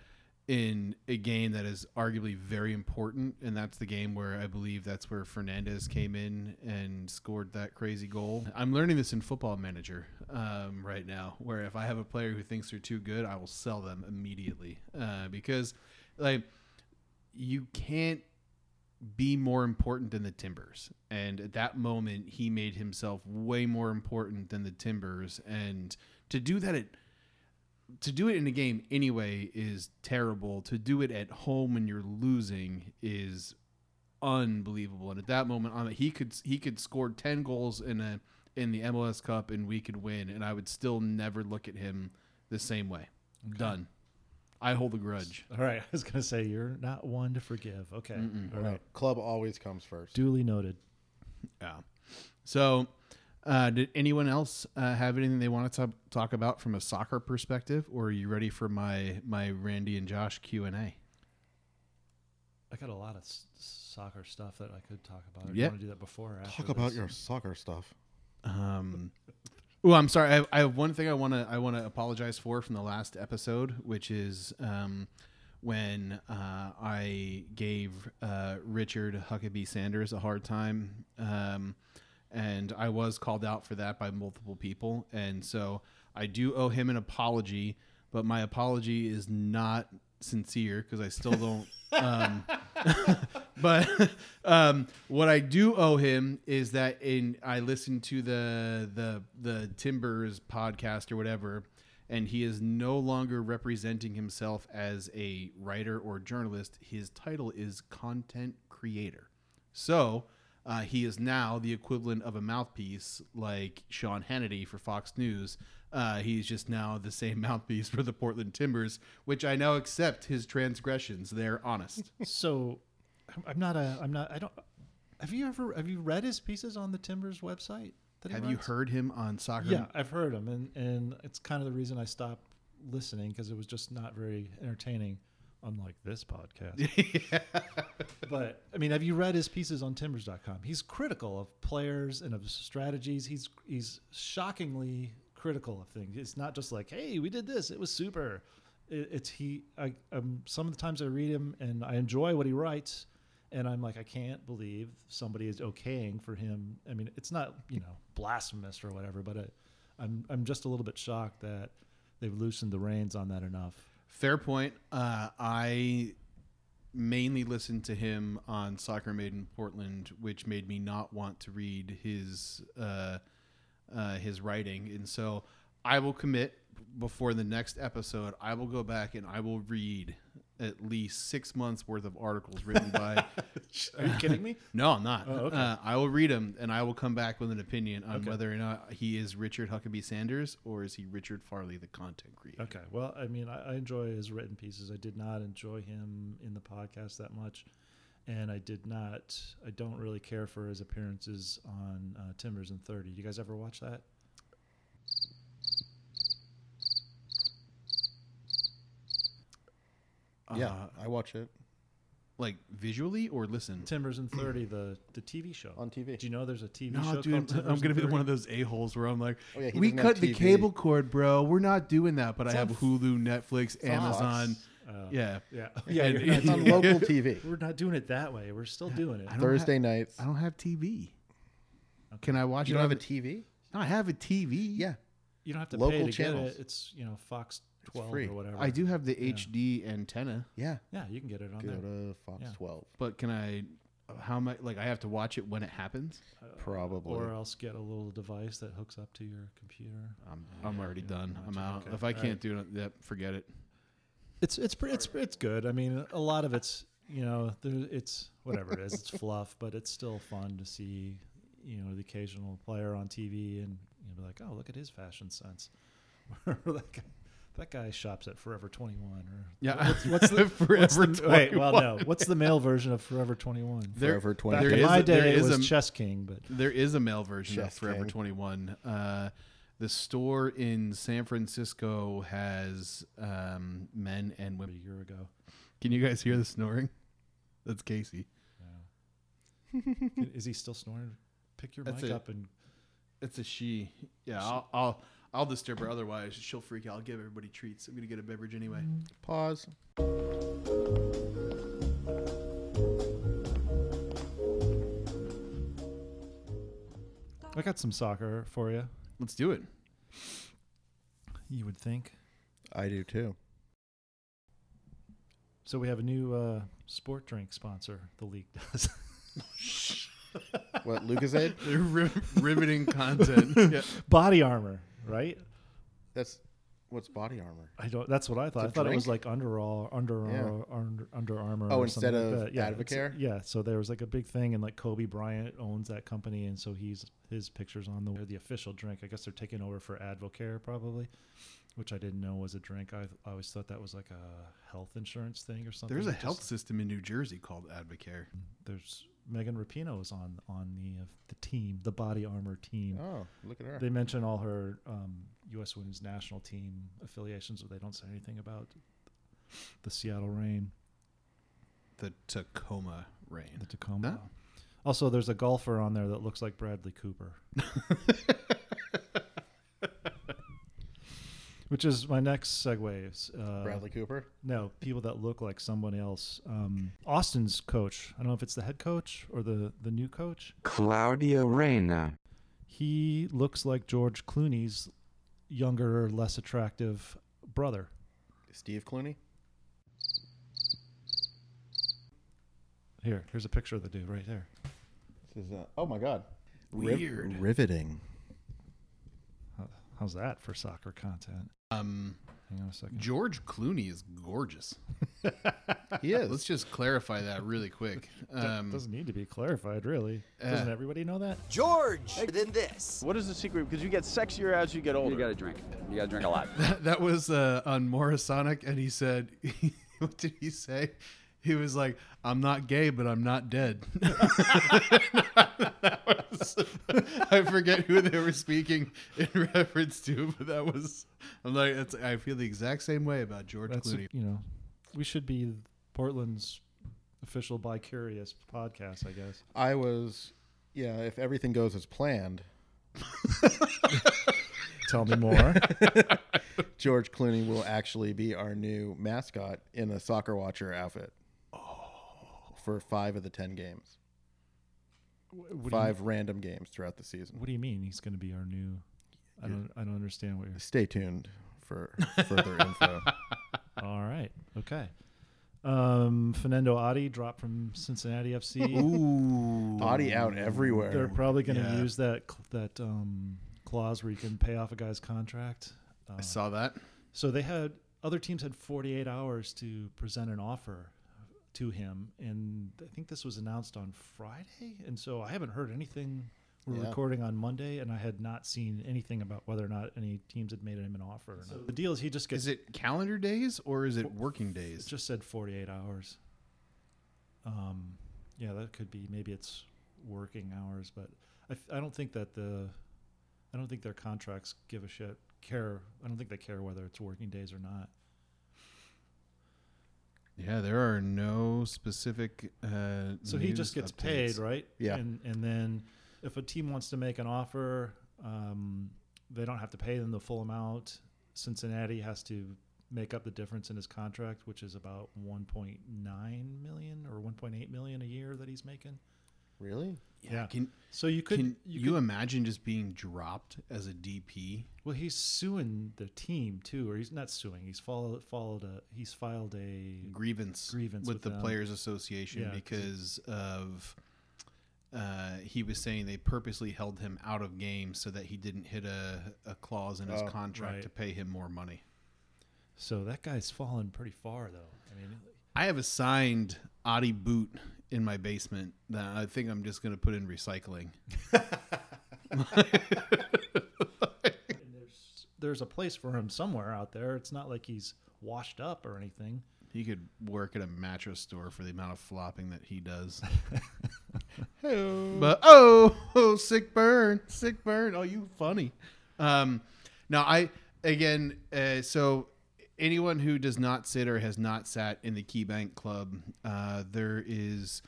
in a game that is arguably very important, and that's the game where I believe that's where Fernandez came in and scored that crazy goal. I'm learning this in Football Manager um, right now, where if I have a player who thinks they're too good, I will sell them immediately uh, because, like, you can't be more important than the Timbers. And at that moment, he made himself way more important than the Timbers, and to do that at to do it in a game anyway is terrible. To do it at home when you're losing is unbelievable. And at that moment, on he could he could score ten goals in a in the MLS Cup, and we could win, and I would still never look at him the same way. Done. I hold a grudge. All right, I was gonna say you're not one to forgive. Okay, all No, club always comes first. duly noted. Yeah. So, uh, did anyone else uh, have anything they want to talk about from a soccer perspective, or are you ready for my my Randy and Josh Q and A? I got a lot of s- soccer stuff that I could talk about. If Yeah. you want to do that before? Or after Talk about this? your soccer stuff. Um, oh, I'm sorry. I have, I have one thing I want to I want to apologize for from the last episode, which is um, when uh, I gave uh, Richard Huckabee Sanders a hard time, um, and I was called out for that by multiple people, and so I do owe him an apology. But my apology is not sincere because I still don't. um, but um, what I do owe him is that in I listened to the the the Timbers podcast or whatever, and he is no longer representing himself as a writer or journalist. His title is content creator. So uh, he is now the equivalent of a mouthpiece like Sean Hannity for Fox News. Uh, he's just now the same mouthpiece for the Portland Timbers, which I now accept his transgressions. They're honest. So, I'm- not a. I'm not. I don't. Have you ever? Have you read his pieces on the Timbers website? Have you heard him on soccer? Yeah, I've heard him, and and it's kind of the reason I stopped listening because it was just not very entertaining. Unlike this podcast, but I mean, have you read his pieces on Timbers.com? He's critical of players and of strategies. He's he's shockingly critical of things. It's not just like, hey, we did this, it was super. It, it's he. I um, some of the times I read him and I enjoy what he writes, and I'm like, I can't believe somebody is okaying for him. I mean, it's not you know blasphemous or whatever, but it, I'm I'm just a little bit shocked that they've loosened the reins on that enough. Fair point. Uh, I mainly listened to him on Soccer Made in Portland, which made me not want to read his uh, uh, his writing, and so I will commit before the next episode. I will go back and I will read at least six months worth of articles written by. Are you kidding me? No, I'm not. Oh, okay. uh, I will read them and I will come back with an opinion on Okay. whether or not he is Richard Huckabee Sanders or is he Richard Farley, the content creator. Okay. Well, I mean, I, I enjoy his written pieces. I did not enjoy him in the podcast that much, and I did not. I don't really care for his appearances on uh, Timbers and Thirty. You guys ever watch that? Yeah, Uh, I watch it like visually or listen. Timbers and Thirty, the the TV show. on TV. Do you know there's a TV No, show dude, called Timbers I'm gonna and be 30? one of those a holes where I'm like, Oh, yeah, he we doesn't have cut the TV. cable cord, bro. We're not doing that. But I have Hulu, Netflix, Amazon. Uh, Yeah, yeah, Yeah, yeah. you're It's on local TV. we're not doing it that way. We're still doing it. I don't Thursday have- nights. I don't have TV. Can I watch it? You it? don't on have a the- TV? No, I have a TV. Yeah. You don't have to Local pay to channels. get it. It's you know Fox twelve free. or whatever. I do have the Yeah. HD antenna, Yeah. Yeah, you can get it on Go there. to Fox Yeah. 12. but can I? How much? Like I have to watch it when it happens. Uh, Probably. Or else get a little device that hooks up to your computer. I'm I'm already Yeah, done. I'm gotcha. out. Okay. If I All can't right. do it, yep, forget it. It's it's pre- it's it's good. I mean, a lot of it's you know there, it's whatever it is. It's fluff, but it's still fun to see you know the occasional player on TV and you know be like, oh, look at his fashion sense. Or that guy, that guy shops at Forever Twenty One. Or Yeah, what's, what's the Forever what's the, wait? Well, no. What's the male version of Forever Twenty One? There- Forever Back 20. there in is my a- there day, it is was a- Chess King, but There is a male version of Forever King. 21. Uh, the store in San Francisco has um, men and women. a year ago. Can you guys hear the snoring? That's Casey. Is he still snoring? Pick your That's mic it. up and It's a she. Yeah, I'll, I'll I'll disturb her. Otherwise, she'll freak out. I'll give everybody treats. I'm gonna get a beverage anyway. Pause. I got some soccer for you. Let's do it. You would think. I do too. So we have a new uh, sport drink sponsor. The league does. What, Lucozade? They're riv- riveting content. yeah. Body armor, right? That's What's body armor? I don't. That's what I thought. I It's a thought it was like Under All, Under Yeah. Under, Under Armour. Oh, or instead something like of that. yeah, Advocare? Yeah. So there was like a big thing, and like Kobe Bryant owns that company, and so he's his pictures on the the official drink. I guess they're taking over for Advocare probably, which I didn't know was a drink. I, I always thought that was like a health insurance thing or something. There's a It just- health system in New Jersey called Advocare. There's Megan Rapinoe is on on the uh, the team, the Body Armor team. Oh, look at her. They mention all her um, U.S. Women's National Team affiliations, but they don't say anything about the Seattle Reign, The Tacoma Reign. the Tacoma. Huh? Also, there's a golfer on there that looks like Bradley Cooper, which is my next segue. Uh, Bradley Cooper. No, people that look like someone else. Um, Austin's coach. I don't know if it's the head coach or the the new coach. Claudio Reyna. He looks like George Clooney's younger, less attractive brother. Steve Clooney. Here, here's a picture of the dude right there. This is uh, oh my god. Riv- Weird. riveting. How's that for soccer content? Um, Hang on a second. George Clooney is gorgeous. He is. Let's just clarify that really quick. Um, Doesn't need to be clarified, really. Doesn't everybody know that? George than this. What is the secret? Because you get sexier as you get older. You gotta drink. You gotta drink a lot. that was uh, on Morrisonic, and he said, "What did he say?" He was like, "I'm not gay, but I'm not dead." That was- I forget who they were speaking in reference to, but that was. I'm like, that's, I feel the exact same way about George That's Clooney. you know, we should be Portland's official bi curious podcast, I guess. I was, yeah. If everything goes as planned, Tell me more. George Clooney will actually be our new mascot in a soccer watcher outfit. Oh. For five of the ten games, What do you- five random games throughout the season. what do you mean he's going to be our new? I don't. I don't understand what you're. Stay tuned for further info. All right. Okay. Um, Fanendo Adi dropped from Cincinnati FC. Ooh, Audi out everywhere. They're probably going to Yeah. use that cl- that um, clause where you can pay off a guy's contract. Uh, I saw that. So they had other teams had 48 hours to present an offer to him, and I think this was announced on Friday. And so I haven't heard anything. We're Yeah. recording on Monday, and I had not seen anything about whether or not any teams had made him an offer. or not. the deal is he just gets Is it calendar days or is it working It days? just said 48 hours. Um, yeah, that could be. Maybe it's working hours, but I, I don't think that the, I don't think their contracts give a shit. Care. I don't think they care whether it's working days or not. Yeah, there are no specific. Uh, So he just gets paid, right? Yeah. And and then if a team wants to make an offer, um, they don't have to pay them the full amount. Cincinnati has to make up the difference in his contract, which is about 1.9 million or 1.8 million a year that he's making. Really? Yeah. Can So you could can you, you, could- imagine just being dropped as a DP? well he's suing the team too, or he's not suing. He's followed followed a he's filed a grievance, Grievance with, with the them. Players Association Yeah, 'cause because of uh, he was saying they purposely held him out of games so that he didn't hit a, a clause in his Oh, contract right. to pay him more money. so that guy's fallen pretty far though. I mean, I have a signed Adi boot in my basement that I think I'm just going to put in recycling. there's there's a place for him somewhere out there. It's not like he's washed up or anything. He could work at a mattress store for the amount of flopping that he does. Hey, But oh, oh, sick burn, sick burn. Oh, you funny. Um, now I again, uh, so anyone who does not sit or has not sat in the Key Bank Club, uh, there is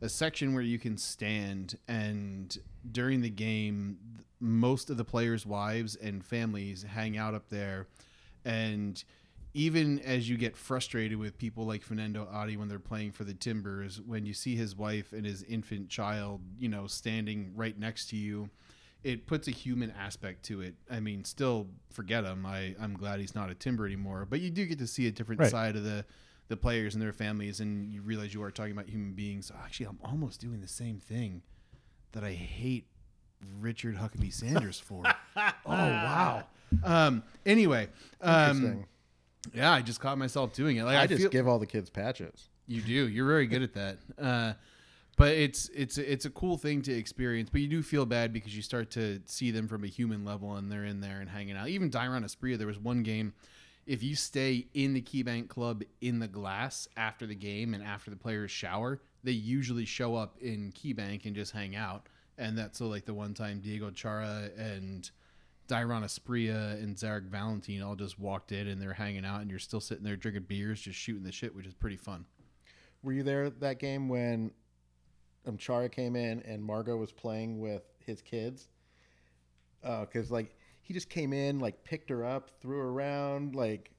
a section where you can stand, and during the game, most of the players' wives and families hang out up there, and even as you get frustrated with people like Fanendo Adi when they're playing for the Timbers, when you see his wife and his infant child, you know, standing right next to you, it puts a human aspect to it. I mean, still forget him. I I'm glad he's not a Timber anymore, but you do get to see a different Right. side of the the players and their families, and you realize you are talking about human beings. Actually, I'm almost doing the same thing that I hate Richard Huckabee Sanders for? oh wow. Um. Anyway. Um. Yeah, I just caught myself doing it. Like I, I just feel, give all the kids patches. you do. You're very good at that. Uh, but it's it's it's a cool thing to experience. But you do feel bad because you start to see them from a human level, and they're in there and hanging out. Even Dairon Asprilla, there was one game. If you stay in the KeyBank Club in the glass after the game and after the players shower, they usually show up in KeyBank and just hang out. And that's so like the one time Diego Chara and Dairon Asprilla and Zarek Valentin all just walked in and they're hanging out, and you're still sitting there drinking beers, just shooting the shit, which is pretty fun. Were you there that game when um, Chara came in and Margot was playing with his kids? Because like he just came in, like picked her up, threw her around, like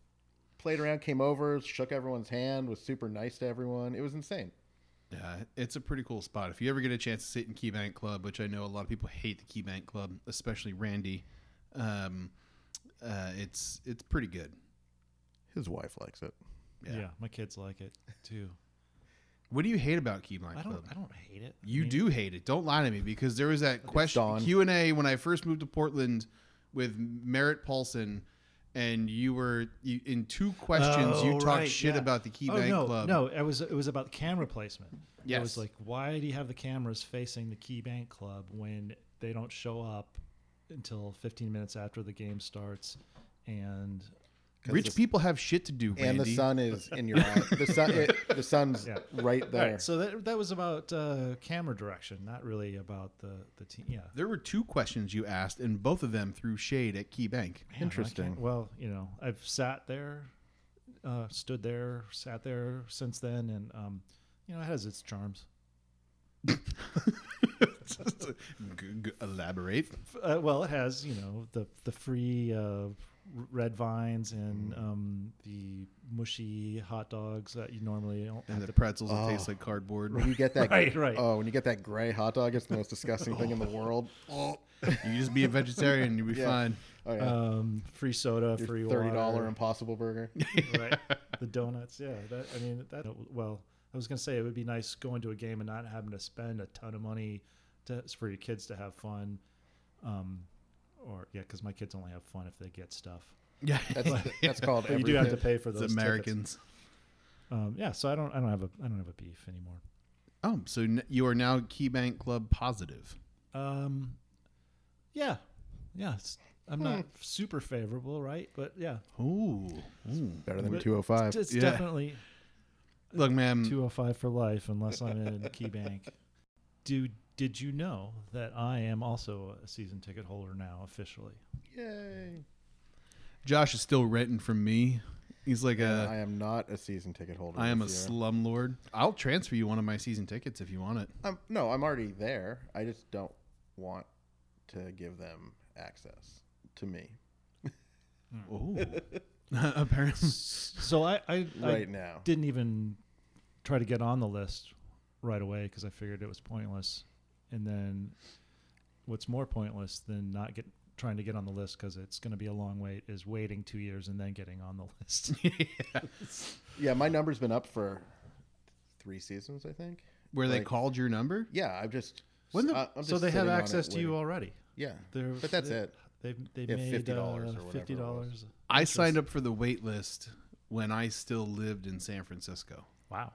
played around, came over, shook everyone's hand, was super nice to everyone. It was insane. Yeah, it's a pretty cool spot. If you ever get a chance to sit in KeyBank Club, which I know a lot of people hate the KeyBank Club, especially Randy, um, uh, it's it's pretty good. His wife likes it. Yeah. my kids like it too. What do you hate about KeyBank I don't. Club? I don't hate it. I You mean, do hate it. Don't lie to me because there was that question Q and A when I first moved to Portland with Merritt Paulson, and you were you, in two questions you Oh, talked right, shit yeah. about the Oh, KeyBank no, Club. no, it was it was about the camera placement. It Yes. was like, why do you have the cameras facing the KeyBank Club when they don't show up until 15 minutes after the game starts? And Rich people have shit to do, And the sun is in your eye. The sun, it, the sun's Yeah. right there. right, so that that was about uh, camera direction, not really about the the team. Yeah, There were two questions you asked, and both of them threw shade at KeyBank. Man, I Interesting. can't- Well, you know, I've sat there, uh, stood there, sat there since then, and um, you know, it has its charms. G- g- elaborate. F- Uh, well, it has you know the the free uh, r- red vines and Mm. um, the mushy hot dogs that you normally don't And have the to pretzels that Oh. taste like cardboard. When you get that, Right, right. Oh, when you get that gray hot dog, it's the most disgusting thing in the world. Oh, You just be a vegetarian, you'll be Yeah. fine. oh yeah, um, free soda, Your free thirty dollar water. Impossible Burger. right? The donuts, yeah. That I mean, that well, I was gonna say it would be nice going to a game and not having to spend a ton of money to for your kids to have fun. Um, or yeah, because my kids only have fun if they get stuff. Yeah, That's that's called. But you do have to pay for it's those tickets. Americans. Um, yeah, so I don't, I don't have a, I don't have a beef anymore. Oh, so n- you are now KeyBank Club positive. Um, yeah, yeah. It's, I'm not super favorable, right? But yeah, Ooh. better than But two hundred five. it's Yeah. definitely Look, man. 205 for life unless I'm in KeyBank. Do did you know that I am also a season ticket holder now officially? Yay! Josh is still renting from me. He's like And a. I am not a season ticket holder. I am a year. slumlord. I'll transfer you one of my season tickets if you want it. I'm, no, I'm already there. I just don't want to give them access to me Oh. Apparently. So I I, I right now. didn't even try to get on the list right away because I figured it was pointless. And then, what's more pointless than not get trying to get on the list because it's going to be a long wait is waiting two years and then getting on the list. Yeah, my number's been up for three seasons, I think. Where they called your number? Yeah, I've just. When the- I- I'm so just they have sitting on it access to you already. Yeah, They're, but that's they, it. They've they Yeah, made $50 uh, or whatever Fifty dollars. I signed up for the wait list when I still lived in San Francisco. Wow!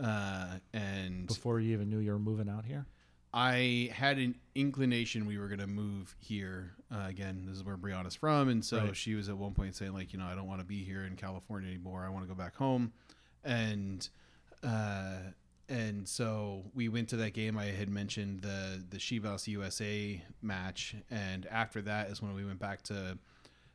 Uh, and Before you even knew you were moving out here. I had an inclination we were going to move here. Uh, again, this is where Brianna's from. And so Right. she was at one point saying, like, you know, I don't want to be here in California anymore. I want to go back home. And, uh, and so we went to that game. I had mentioned the the Chivas USA match, and after that is when we went back to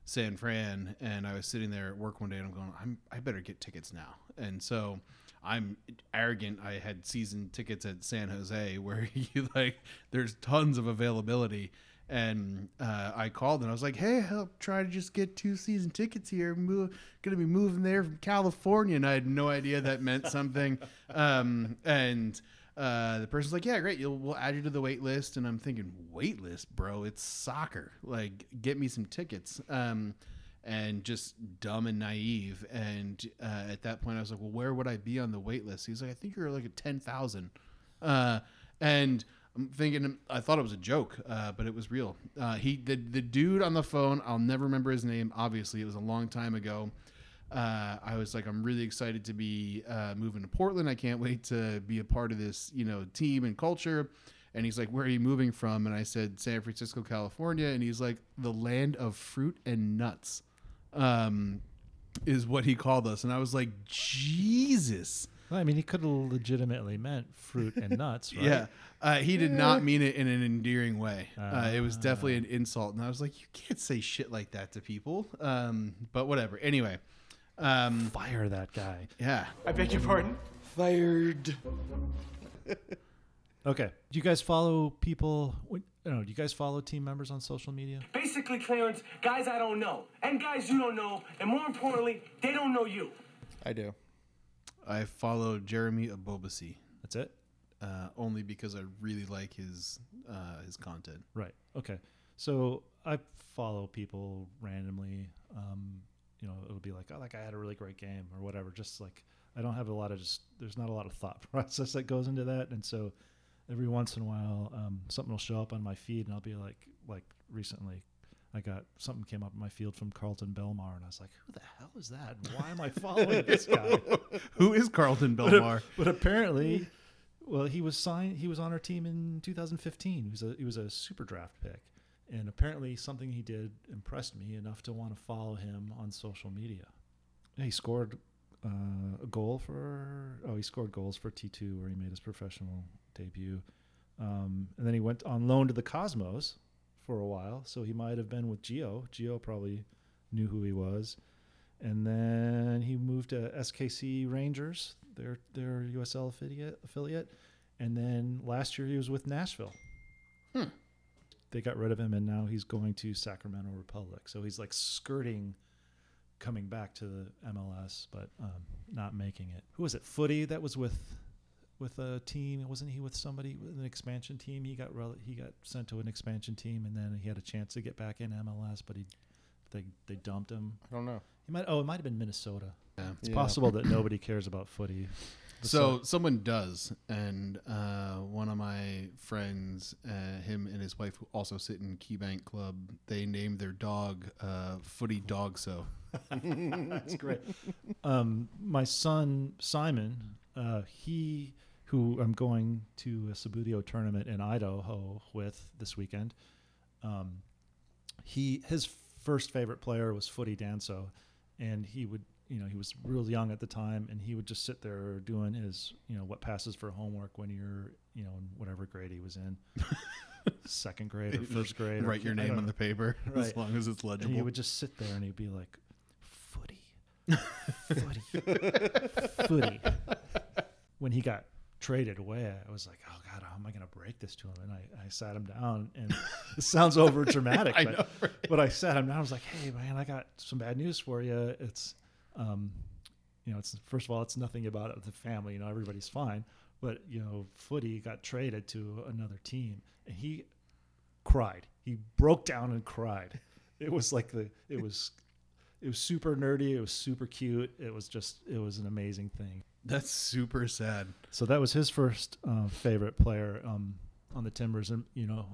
San Fran. And I was sitting there at work one day, and I'm going, I'm I better get tickets now. And so I'm arrogant. I had season tickets at San Jose where you like there's tons of availability. And uh, I called and I was like, "Hey, I'll try to just get two season tickets here. Move, gonna be moving there from California." And I had no idea that meant something. um, and uh, the person's like, "Yeah, great. You'll, we'll add you to the wait list." And I'm thinking, "Wait list, bro? It's soccer. Like, get me some tickets." Um, and just dumb and naive. And uh, at that point, I was like, "Well, where would I be on the wait list?" He's like, "I think you're like at ten thousand. Uh, and I'm thinking I thought it was a joke, uh, but it was real. Uh, he the the dude on the phone. I'll never remember his name. Obviously, it was a long time ago. Uh, I was like, I'm really excited to be uh, moving to Portland. I can't wait to be a part of this, you know, team and culture. And he's like, Where are you moving from? And I said, San Francisco, California. And he's like, The land of fruit and nuts, um, is what he called us. And I was like, Jesus. Well, I mean, he could have legitimately meant fruit and nuts, right? Yeah. Uh, he did not mean it in an endearing way. Uh, it was definitely an insult. And I was like, you can't say shit like that to people. Um, but whatever. Anyway. Um, Fire that guy. yeah. I beg your pardon? Fired. Okay. Do you guys follow people? What- I don't know. Do you guys follow team members on social media? Basically, Clarence, guys I don't know, and guys you don't know, and more importantly, they don't know you. I do. I follow Jeremy Ebobisse That's it. uh, only because I really like his uh, his content. Right. Okay. So I follow people randomly. Um, you know, it'll be like, oh, that guy had a really great game or whatever. Just like I don't have a lot of just. There's not a lot of thought process that goes into that, and so every once in a while, um, something will show up on my feed, and I'll be like, like recently. I got something came up in my field from Kharlton Belmar, and I was like, "Who the hell is that? And Why am I following this guy?" Who is Kharlton but, Belmar? but apparently, well, he was signed. He was on our team in 2015. He was a he was a super draft pick, and apparently something he did impressed me enough to want to follow him on social media. Yeah, he scored uh, a goal for oh he scored goals for T2 where he made his professional debut, um, and then he went on loan to the Cosmos for a while. So he might have been with Geo. Geo probably knew who he was and then he moved to SKC Rangers, their their USL affiliate affiliate, and then last year he was with Nashville. They got rid of him, and now he's going to Sacramento Republic. So he's like skirting coming back to the MLS, but um, not making it. Who was it? Futty that was with with a team. Wasn't he with somebody with an expansion team? He got rel- he got sent to an expansion team, and then he had a chance to get back in MLS, but he they they dumped him. I don't know. He might. Oh, it might have been Minnesota. Yeah. It's Yeah. possible that nobody cares about Futty. The So Sun- someone does, and uh, one of my friends, uh, him and his wife, who also sit in KeyBank Club, they named their dog uh, Futty Dog. So that's great. Um, my son Simon, uh, he who I'm going to a Sabudio tournament in Idaho with this weekend. Um, he his first favorite player was Futty Danso, and he would you know he was real young at the time, and he would just sit there doing his you know what passes for homework when you're you know in whatever grade he was in, second grade or first grade. write your name on the paper as long as it's And legible. he would just sit there and he'd be like, "Futty, Futty, Futty." When he got traded away, I was like, "Oh God, how am I going to break this to him?" And I, I sat him down, and it sounds over dramatic, but, know, right? but I sat him down. I was like, "Hey, man, I got some bad news for you. It's, um, you know, it's first of all, it's nothing about the family. You know, everybody's fine." But you know, Futty got traded to another team, and he cried. He broke down and cried. It was like the it was it was super nerdy, it was super cute. It was just it was an amazing thing. That's super sad. So that was his first uh, favorite player um, on the Timbers and you know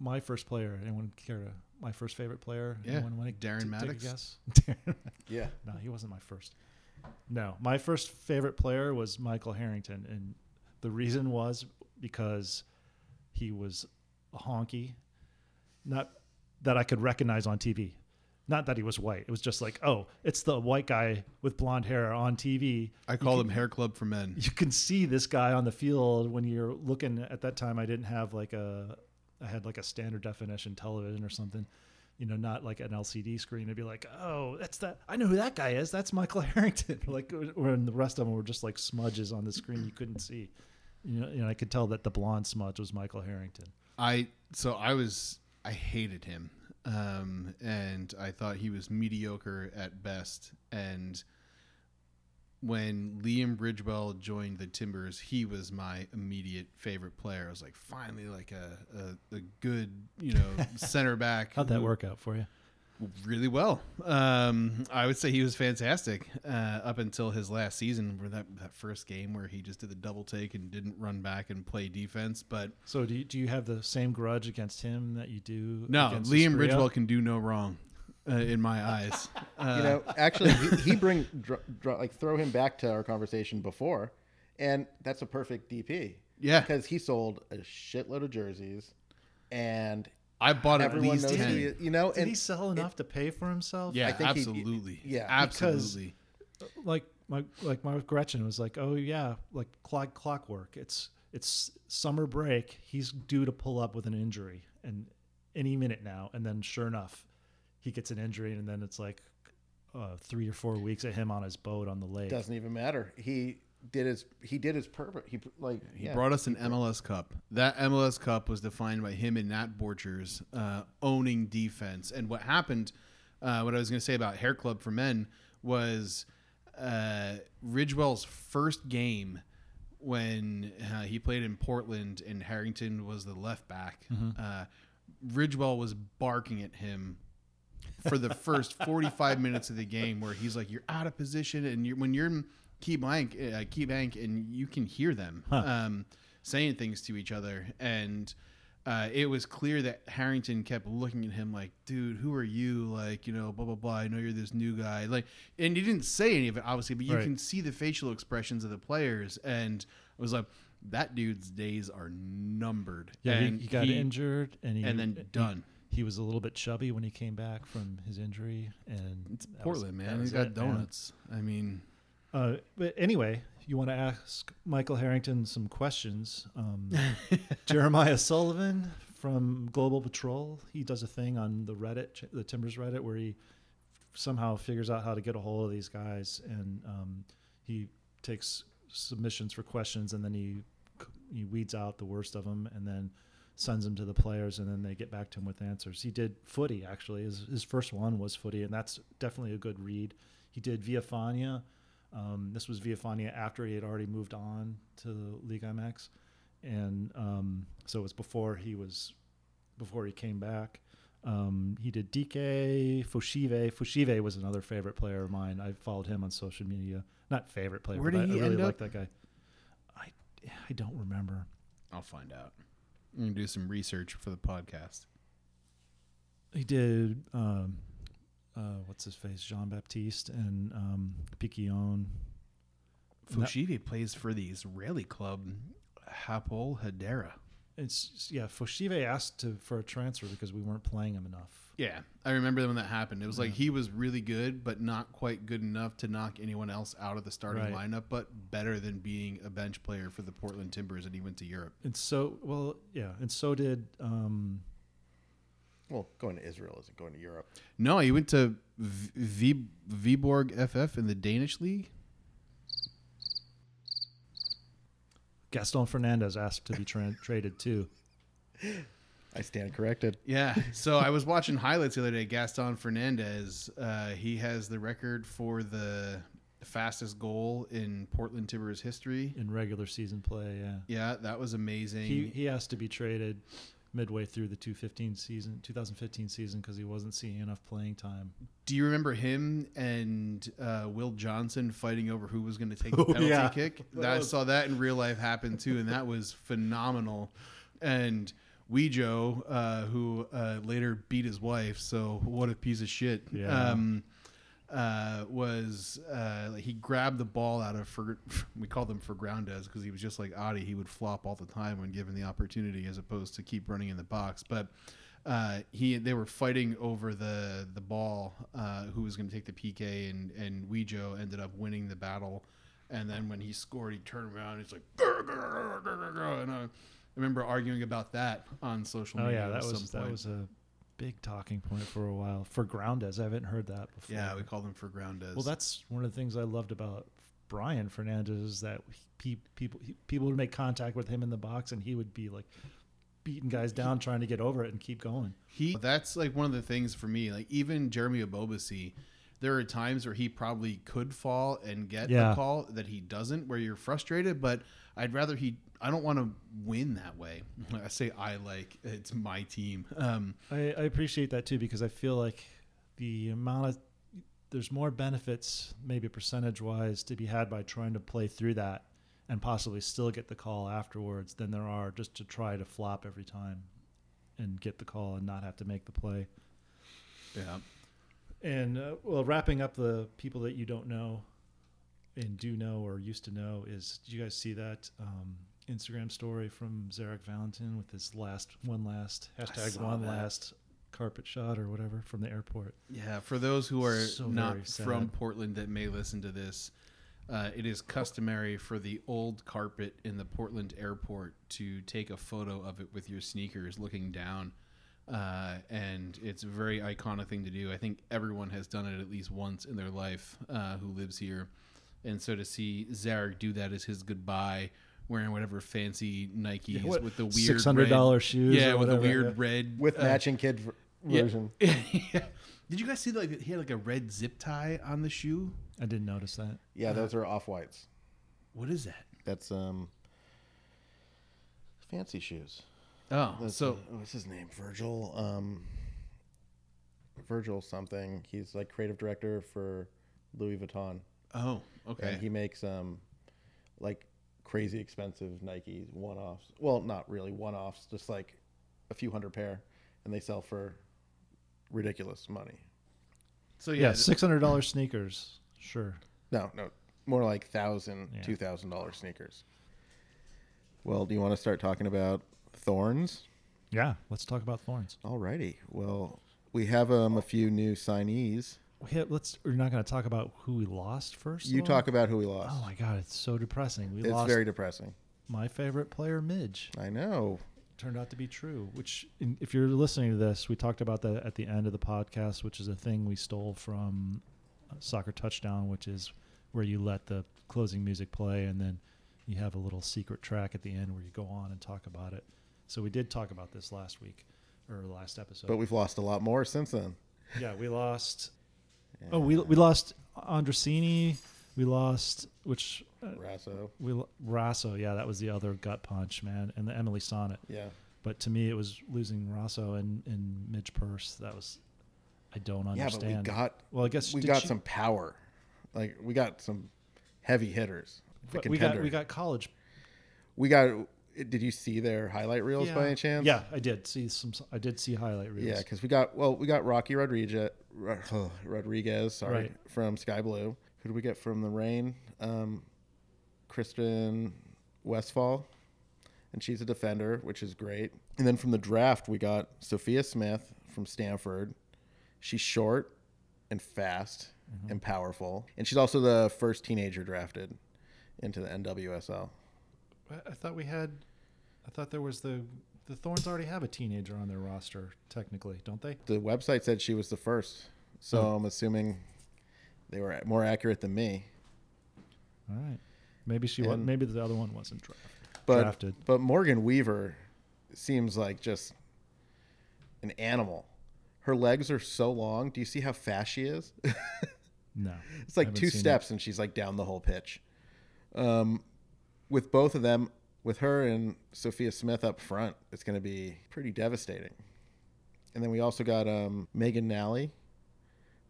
my first player, anyone care to my first favorite player? Yeah, Anyone wanna Darren t- take a Mattocks. guess? Yeah. No, he wasn't my first. No, my first favorite player was Michael Harrington, and the reason was because he was a honky, not that I could recognize on TV. Not that he was white. It was just like, oh, it's the white guy with blonde hair on TV. I call them Hair Club for Men. You can see this guy on the field when you're looking. At that time, I didn't have like a, I had like a standard definition television or something you know, not like an LCD screen. It'd be like, oh, that's that. I know who that guy is. That's Michael Harrington. like, when the rest of them were just like smudges on the screen you couldn't see. You know, you know, I could tell that the blonde smudge was Michael Harrington. I so I was I hated him, um, and I thought he was mediocre at best. And when Liam Ridgewell joined the Timbers, he was my immediate favorite player. I was like, finally, like a a, a good you know center back. How'd that work out for you? Really well. Um, I would say he was fantastic uh, up until his last season, where that, that first game where he just did the double take and didn't run back and play defense. But So do you, do you have the same grudge against him that you do? no, against Liam Asprilla? Ridgewell can do no wrong uh, in my eyes. Uh, you know, actually, he, he bring dr- dr- like throw him back to our conversation before, and that's a perfect DP. Yeah. because he sold a shitload of jerseys, and I bought at everyone least knows who ten. he. You know, Did and he sell enough to pay for himself? Yeah, I think he- absolutely. yeah, absolutely. like my like my Gretchen was like, oh yeah, like clock clockwork. It's it's summer break. He's due to pull up with an injury, and any minute now. And then sure enough, he gets an injury, and then it's like uh, three or four weeks of him on his boat on the lake. doesn't even matter. He did his he did his purpose. He like He yeah. brought us an MLS Cup. That MLS Cup was defined by him and Nat Borchers uh, owning defense. And what happened, uh, what I was going to say about Hair Club for Men was uh, Ridgewell's first game when uh, he played in Portland and Harrington was the left back. Uh, Ridgewell was barking at him for the first 45 minutes of the game where he's like you're out of position and you're when you're in key blank uh, key bank and you can hear them um, saying things to each other and uh, it was clear that Harrington kept looking at him like, dude, who are you? Like, you know, blah, blah, blah. I know you're this new guy. Like, and he didn't say any of it, obviously, but you Right. can see the facial expressions of the players. And I was like, that dude's days are numbered. Yeah, and he, he got injured, and he, and then done. He, was a little bit chubby when he came back from his injury, and It's that was- Portland, man. He's got it, man. donuts. I mean, Uh, but anyway, you want to ask Michael Harrington some questions. Um, Jeremiah Sullivan from Global Patrol, he does a thing on the Reddit, the Timbers Reddit, where he somehow figures out how to get a hold of these guys, and um, he takes submissions for questions, and then he he weeds out the worst of them, and then sends them to the players, and then they get back to him with answers. He did Futty actually. His his first one was Futty, and that's definitely a good read. He did Villafaña. Um, this was Villafaña after he had already moved on to League MX, and um, so it was before he was before he came back. Um, he did DK Fushive. Fushive was another favorite player of mine. I followed him on social media. Not favorite player, Where but did I, he I really end like up? that guy. I I don't remember. I'll find out. I'm going to do some research for the podcast. He did um, uh, what's his face, Jean Baptiste and um, Piquionne. No. Plays for the Israeli club Hapoel Hadera. It's yeah. Foshive asked to for a transfer because we weren't playing him enough. Yeah, I remember when that happened. It was like he was really good, but not quite good enough to knock anyone else out of the starting Right. lineup, but better than being a bench player for the Portland Timbers and he went to Europe. And so well, yeah, and so did um, well, going to Israel isn't going to Europe. No, he went to v- v- Viborg FF in the Danish league. Gaston Fernandez asked to be tra- traded too. I stand corrected. Yeah. So I was watching highlights the other day. Gaston Fernandez, uh, he has the record for the fastest goal in Portland Timbers history. in regular season play. Yeah, Yeah, that was amazing. he he asked to be traded midway through the 2015 season, 2015 season, because he wasn't seeing enough playing time. Do you remember him and uh, Will Johnson fighting over who was going to take the Oh, penalty yeah. kick? That, I saw that in real life happen too, and that was phenomenal. And Weejo, uh, who uh, later beat his wife, so what a piece of shit. Yeah. Um, uh, was uh, he grabbed the ball out of for we called them for Groundez because he was just like Adi. He would flop all the time when given the opportunity, as opposed to keep running in the box. But uh, he they were fighting over the the ball, uh, who was going to take the PK, and and Weejo ended up winning the battle. And then when he scored, he turned around. And he's like, "Grr, grr, grr, grr, grr," and I, remember arguing about that on social media. Oh yeah, that some was that was a big talking point for a while for Groundez. I haven't heard that before. yeah. We called him for Groundez. Well, that's one of the things I loved about Brian Fernandez is that he, people he, people would make contact with him in the box, and he would be like beating guys down, trying to get over it and keep going. He that's like one of the things for me. Like even Jeremy Ebobisse, there are times where he probably could fall and get Yeah. a call that he doesn't, where you're frustrated. But I'd rather he. I don't want to win that way. I say I like it's my team. Um, I, I appreciate that too because I feel like the amount of there's more benefits, maybe percentage wise, to be had by trying to play through that and possibly still get the call afterwards than there are just to try to flop every time and get the call and not have to make the play. Yeah. And uh, well, wrapping up the people that you don't know and do know or used to know is did you guys see that um, Instagram story from Zarek Valentin with his last one last hashtag one that. last carpet shot or whatever from the airport. Yeah, for those who are So not from Portland that may listen to this, uh, it is customary for the old carpet in the Portland airport to take a photo of it with your sneakers looking down. Uh, and it's a very iconic thing to do. I think everyone has done it at least once in their life uh, who lives here. And so to see Zarek do that as his goodbye, wearing whatever fancy Nikes what, with the weird $600 shoes yeah, or with the weird yeah. red with uh, matching kid v- version. yeah. Did you guys see like he had like a red zip tie on the shoe? I didn't notice that. Yeah, those are off whites. What is that? That's um fancy shoes. Oh, That's, so uh, what's his name? Virgil. Um, Virgil something. He's like creative director for Louis Vuitton. oh, okay. And he makes um like crazy expensive Nike one offs. Well, not really one offs, just like a few hundred pair, and they sell for ridiculous money. so Yeah, yeah, six hundred dollars sneakers. Sure. No, no, more like thousand, Yeah. two thousand dollar sneakers. Well, do you want to start talking about thorns? Yeah, let's talk about thorns. Alrighty. Well, we have um a few new signees. Yeah, let's. We're not going to talk about who we lost first. You though? talk about who we lost. Oh my god, it's so depressing. We it's lost very depressing. my favorite player, Midge. I know. Turned out to be true. Which, in, if you're listening to this, we talked about that at the end of the podcast, which is a thing we stole from uh, Soccer Touchdown, which is where you let the closing music play and then you have a little secret track at the end where you go on and talk about it. So we did talk about this last week or last episode. But we've lost a lot more since then. Yeah, we lost. Oh, we we lost Andressinha. We lost which uh, Raso. we lo- Raso. Yeah, that was the other gut punch, man, and the Emily Sonnett. Yeah. But to me, it was losing Raso and and Midge Purce. That was I don't understand. Yeah, understand. but we got well, I guess we got she- some power. Like we got some heavy hitters. The but we got we got college. we got did you see their highlight reels by any chance? Yeah, I did see some. I did see highlight reels. Yeah, because we got well, we got Rocky Rodriguez, Rodriguez, sorry, Right. from Sky Blue. Who did we get from the Reign? Um, Christen Westphal, and she's a defender, which is great. And then from the draft, we got Sophia Smith from Stanford. She's short and fast Mm-hmm. and powerful, and she's also the first teenager drafted into the NWSL. I- I thought we had. I thought there was the the Thorns already have a teenager on their roster, technically, don't they? The website said she was the first, so Oh. I'm assuming they were more accurate than me. All right. Maybe she was. Maybe the other one wasn't dra- but drafted. but Morgan Weaver seems like just an animal. Her legs are so long. Do you see how fast she is? No, it's like two seen it. steps and she's like down the whole pitch. Um, with both of them, with her and Sophia Smith up front, it's going to be pretty devastating. And then we also got um, Meaghan Nally,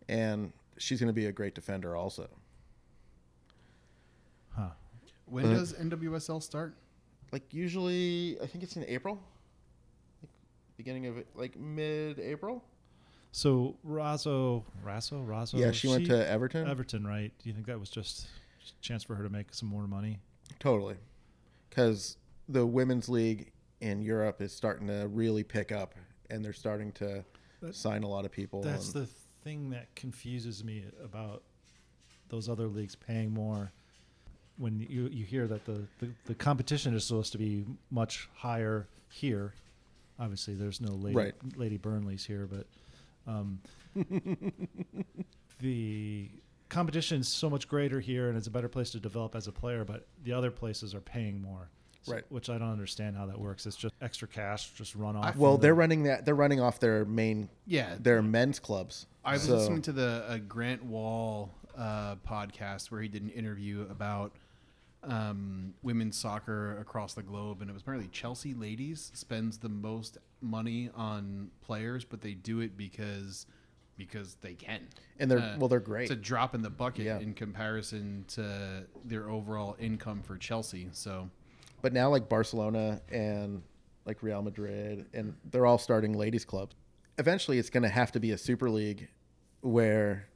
and she's going to be a great defender also. Huh. when uh, does NWSL start? Like usually, I think it's in April, like beginning of like mid-April. So Razzo, Raso, Razzo. Yeah, she went to Everton. Everton, right? Do you think that was just just a chance for her to make some more money? Totally. Because the women's league in Europe is starting to really pick up and they're starting to That- sign a lot of people. That's and- the thing that confuses me about those other leagues paying more. When you, you hear that the, the, the competition is supposed to be much higher here, obviously there's no lady, Right. lady Burnley's here, but um, the competition is so much greater here and it's a better place to develop as a player, but the other places are paying more. So- Right. Which I don't understand how that works. It's just extra cash, just run off. well, they're the- running that. They're running off their main, Yeah, their men's clubs. I was So- listening to the uh, Grant Wahl uh, podcast where he did an interview about um, women's soccer across the globe, and it was apparently Chelsea ladies spends the most money on players, but they do it because because they can. And they're- Uh, well, they're great. It's a drop in the bucket Yeah. in comparison to their overall income for Chelsea. So But now, like Barcelona and like Real Madrid, and they're all starting ladies' clubs. Eventually, it's going to have to be a super league where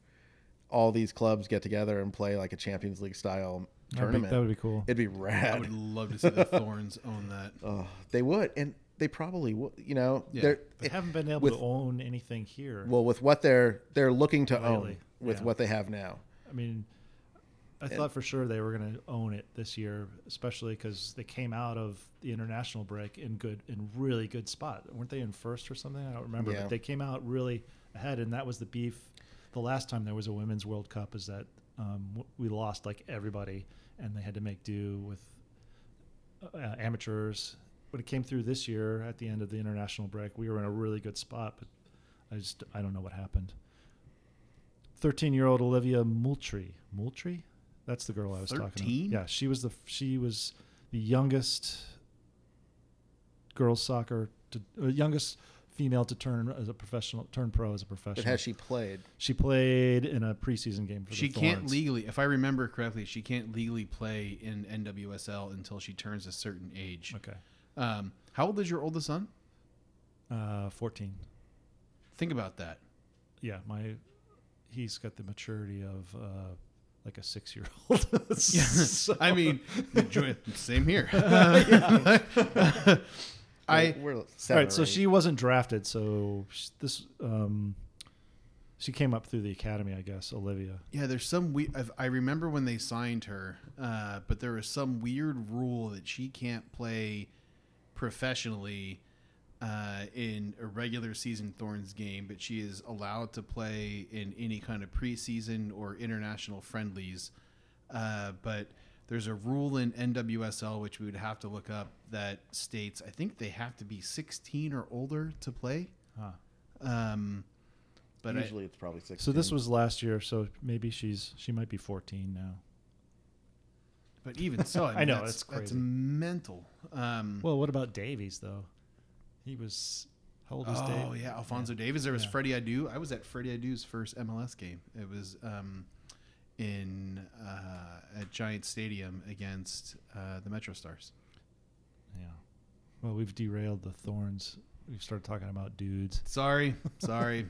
all these clubs get together and play like a Champions League style That'd be- tournament. that would be cool. It'd be rad. I would love to see the Thorns own that. Oh, they would, and they probably would. You know, Yeah. they're haven't been able with- to own anything here. well with what they're they're looking to own with yeah. what they have now. I mean, I thought for sure they were going to own it this year, especially because they came out of the international break in good, in really good spot. weren't they in first or something? I don't remember, Yeah. but they came out really ahead, and that was the beef. The last time there was a women's World Cup is that um, we lost like everybody, and they had to make do with uh, amateurs. When it came through this year at the end of the international break, we were in a really good spot, but I just I don't know what happened. 13 year old Olivia Moultrie. Moultrie? That's the girl I was talking 13? about. Yeah, she was the she was the youngest girls soccer to uh, youngest female to turn as a professional turn pro as a professional. But has she played? She played in a preseason game for She the can't legally, if I remember correctly, she can't legally play in NWSL until she turns a certain age. Okay. Um, how old is your oldest son? Uh 14. Think about that. Yeah, my he's got the maturity of uh like a 6-year-old. So- I mean, enjoy- same here. I We're All seven right, so or she wasn't drafted. So sh- this, um, she came up through the academy, I guess. Olivia. yeah, there's some we I've, I remember when they signed her, uh, but there was some weird rule that she can't play professionally uh, in a regular season Thorns game, but she is allowed to play in any kind of preseason or international friendlies. Uh, but there's a rule in NWSL which we would have to look up that states I think they have to be 16 or older to play. Huh. Um, but I- usually it's probably six. So this was last year. So maybe she's she might be 14 now. But even so, I, I know, that's, it's that's crazy. mental. Um, Well, what about Davies though? He was how old was oh Dave? yeah, Alfonso Davies. There was Yeah. Freddie Adu. I was at Freddie Adu's first MLS game. It was um, in uh, at Giant Stadium against uh, the Metro Stars. Yeah. Well, we've derailed the Thorns. We've started talking about dudes. Sorry, sorry,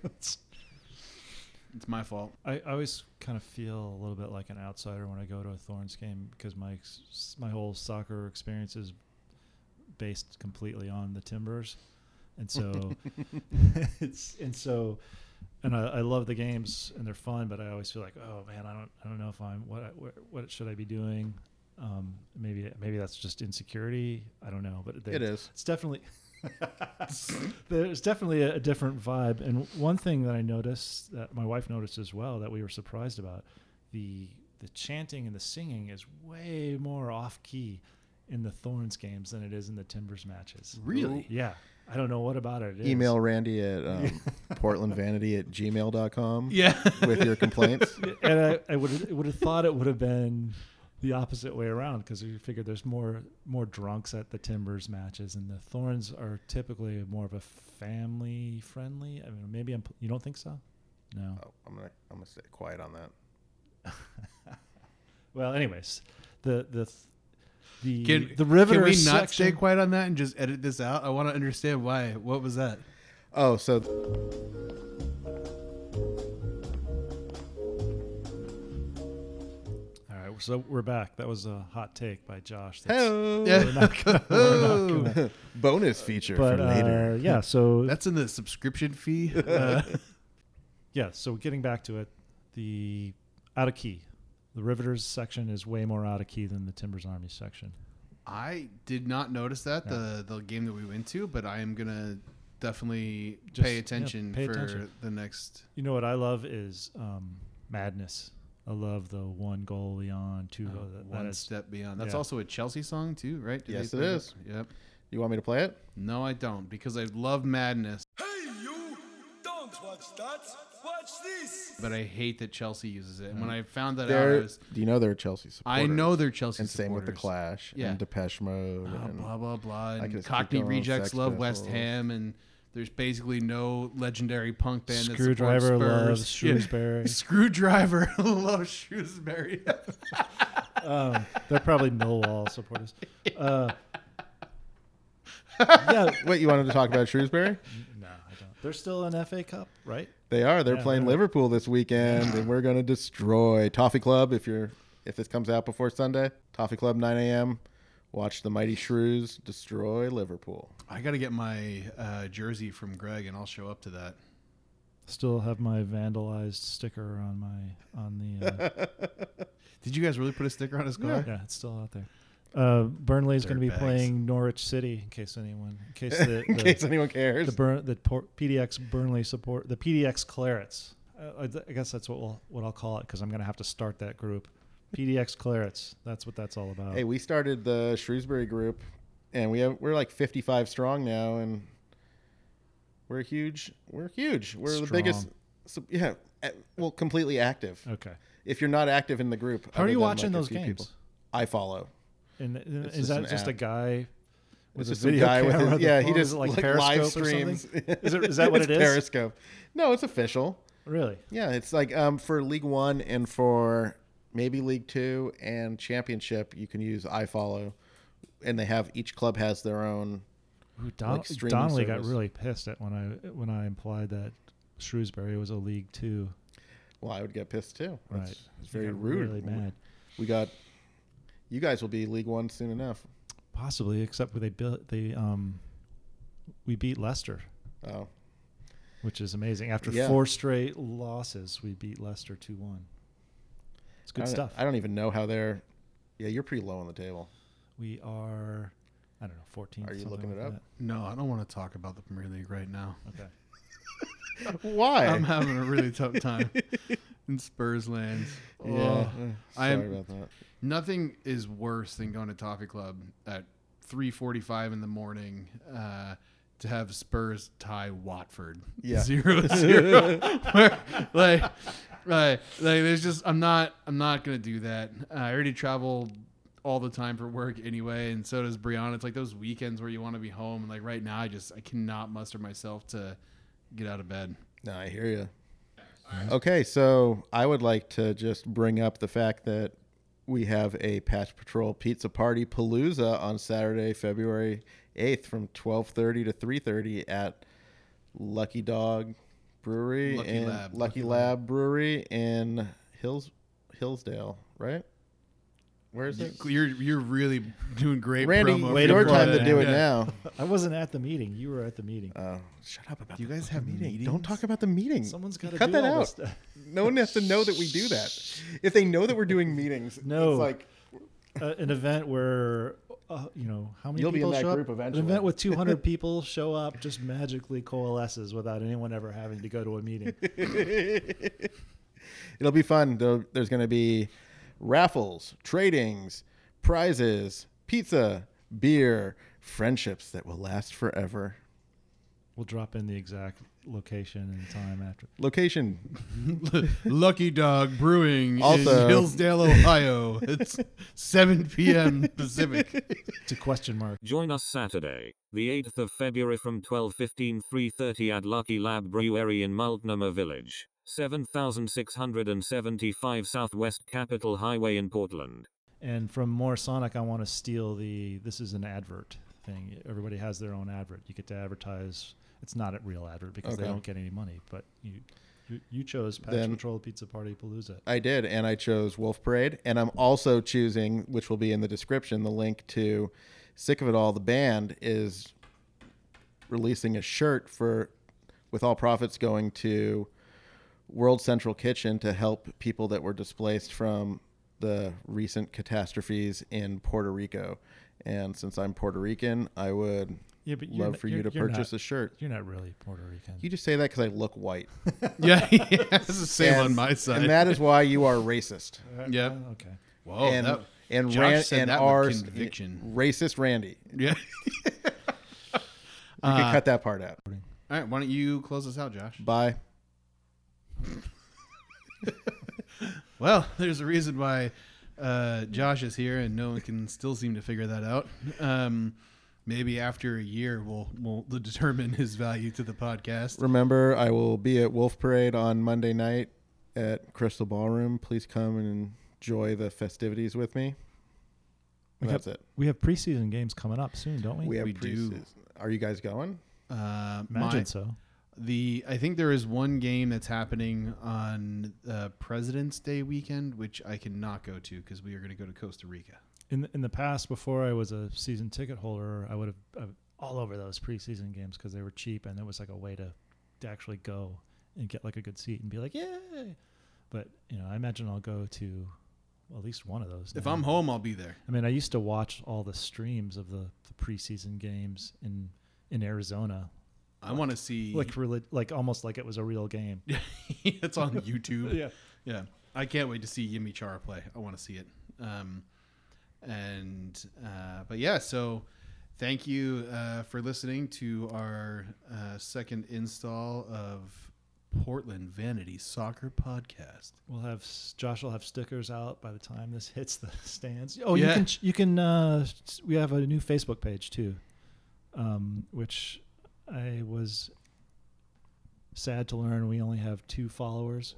it's my fault. I, I always kind of feel a little bit like an outsider when I go to a Thorns game because my ex- my whole soccer experience is based completely on the Timbers, and so it's and so and I, I love the games and they're fun, but I always feel like oh man, I don't I don't know if I'm what I, what, what should I be doing. Um, maybe maybe that's just insecurity. I don't know, but It is. It's definitely there's definitely a, a different vibe. And one thing that I noticed that my wife noticed as well that we were surprised about the the chanting and the singing is way more off key in the Thorns games than it is in the Timbers matches. Really? Yeah. I don't know what about it. it is. Email Randy at um, portlandvanity at gmail.com Yeah. with your complaints. and I, I would have thought it would have been the opposite way around because we figured there's more more drunks at the Timbers matches, and the Thorns are typically more of a family friendly. I mean, maybe I'm. You don't think so? No. Oh, I'm gonna I'm gonna stay quiet on that. Well, anyways, the the the Can, the Riveter can we not stay quiet on that and just edit this out? I want to understand why. What was that? Oh, so All right, so we're back. That was a hot take by Josh. That's- Hello. Yeah. Gonna- gonna- bonus feature but for later. uh, yeah, so That's in the subscription fee. Uh, yeah, so getting back to it, the out of key, the Riveters section is way more out of key than the Timbers Army section. I did not notice that the the game that we went to, but I am gonna definitely Just- pay yeah, attention pay for attention. the next. You know what I love is um, madness. I love the one goal beyond two. uh, goal- that- one that is, step beyond. That's yeah. also a Chelsea song too, right? Did they Yes, it play that? is. Yep. You want me to play it? No, I don't because I love Madness, Hey, you! Don't watch that! Watch this! but I hate that Chelsea uses it. And when I found that out, I They're, was, do you know they're Chelsea supporters? I know they're Chelsea and same with the supporters. Clash Yeah. and Depeche Mode. Oh, and blah blah blah. I could And just keep Cockney going, Rejects Sex love West Pistols. Ham, and There's basically no legendary punk band that Screwdriver supports Spurs. loves Yeah. Shrewsbury. Screwdriver loves Shrewsbury. um, they're probably Millwall supporters. Uh, yeah, What you wanted to talk about Shrewsbury? no, I don't. They're still in FA Cup, right? They are. They're Yeah, playing they're- Liverpool this weekend, and we're going to destroy Toffee Club. If you're if this comes out before Sunday, Toffee Club 9 a.m. Watch the mighty Shrews destroy Liverpool. I got to get my uh, jersey from Greg, and I'll show up to that. Still have my vandalized sticker on my on the. Uh, Did you guys really put a sticker on his car? yeah, it's still out there. Uh, Burnley is going to be Dirtbags. playing Norwich City. In case anyone, in case the, In the, case anyone cares. the, Burn, the por- PDX Burnley support the PDX Clarets. Uh, I, th- I guess that's what we'll what I'll call it because I'm going to have to start that group. PDX Clarets. That's what that's all about. Hey, we started the Shrewsbury group, and we have we're like 55 strong now, and we're huge. We're huge. We're the biggest. So, yeah, eh, well, completely active. okay. If you're not active in the group, How are you watching like, those games? people, I follow. And, and is just that just a guy? With It's a video guy with camera his yeah. He phone? Just like, like Periscope live streams. Is, it, is that what It's it is? Periscope. No, it's official. Really? Yeah, it's like um for League One and for maybe League Two and Championship, you can use iFollow, and they have each club has their own. Ooh, Don, Like Donnelly got really pissed at when I when I implied that Shrewsbury was a League Two. Well, I would get pissed too. Right. It's, it's very rude. Really mad. We got. You guys will be League One soon enough. Possibly, except they built they um we beat Leicester, Oh, which is amazing. After Yeah. four straight losses, we beat Leicester two one. It's good don't- stuff. I don't even know how they're. Yeah, you're pretty low on the table. we are, I don't know, fourteen. Are you looking it up? No, I don't want to talk about the Premier League right now. Okay. Why? I'm having a really tough time in Spurs lands. yeah. Oh, uh, I sorry am- about that. nothing is worse than going to Toffee Club at 3:45 in the morning uh, to have Spurs tie Watford Yeah. zero zero. Where, like, like, like, there's just I'm not I'm not gonna do that. Uh, I already travel all the time for work anyway, and so does Brianna. It's like those weekends where you want to be home, and like right now, I just I cannot muster myself to get out of bed. No, I hear you. Okay, so I would like to just bring up the fact that we have a Patch Patrol Pizza Party Palooza on Saturday, February 8th from 12:30 to 3:30 at Lucky Dog Brewery Lucky in Lab. Lucky, Lucky Lab Brewery in Hills Hillsdale, right? Where is it? You're you're really doing great. Randy, promo Way for your time to do it Yeah. now. I wasn't at the meeting. You were at the meeting. Oh, shut up about Do you guys have meeting. Don't talk about the meeting. Someone's got to cut do that all out. this stuff. No one has to know that we do that. If they know that we're doing meetings, No. it's like uh, an event where uh, you know how many You'll be in people that show group up? eventually. An event with 200 people show up just magically coalesces without anyone ever having to go to a meeting. it'll be fun. There'll- There's going to be raffles, tradings, prizes, pizza, beer, friendships that will last forever. We'll drop in the exact location and time after. Location Lucky Dog Brewing Also- in Hillsdale, Ohio. It's 7 p.m. Pacific. It's a question mark. Join us Saturday, the 8th of February from 12:15 3:30 at Lucky Lab Brewery in Multnomah Village, 7675 Southwest Capitol Highway in Portland. And from More Sonic, I want to steal the. This is an advert thing. Everybody has their own advert. You get to advertise. It's not a real advert because they don't get any money. But you, you, you chose Patch Then- Patrol Pizza Party Palooza. I did, and I chose Wolf Parade, and I'm also choosing, which will be in the description, the link to Sick of It All. The band is releasing a shirt for, with all profits going to World Central Kitchen to help people that were displaced from the recent catastrophes in Puerto Rico. And since I'm Puerto Rican, I would Yeah, but you're love not- for you to purchase not- a shirt. You're not really Puerto Rican. You just say that because I look white. Yeah, yeah, it's the same on my side. And that is why you are racist. yeah. Oh, okay. Whoa, and that, and Josh Ran- said and that with conviction. racist Randy. yeah. You Uh, can cut that part out. All right, why don't you close us out, Josh? Bye. Well, there's a reason why uh, Josh is here, and no one can still seem to figure that out. Um, Maybe after a year, we'll we'll determine his value to the podcast. Remember, I will be at Wolf Parade on Monday night at Crystal Ballroom. Please come and enjoy the festivities with me. We That's have, it. We have preseason games coming up soon, don't we? We have We do. Are you guys going? Uh, Imagine my- so. The I think there is one game that's happening on uh, President's Day weekend, which I cannot go to because we are going to go to Costa Rica. In the, in the past, before I was a season ticket holder, I would have uh, all over those preseason games because they were cheap and it was like a way to, to actually go and get like a good seat and be like, yay! But you know, I imagine I'll go to well, at least one of those. If now. I'm home, I'll be there. I mean, I used to watch all the streams of the, the preseason games in in Arizona, I want to see. like really, like almost like it was a real game. it's on YouTube. yeah. Yeah, I can't wait to see Yimmi Chara play. I want to see it. Um, and uh, but yeah, so thank you uh, for listening to our uh, second install of Portland Vanity Soccer Podcast. We'll have Josh will have stickers out by the time this hits the stands. Oh, you Yeah. can you can uh, we have a new Facebook page too, um, which I was sad to learn we only have two followers.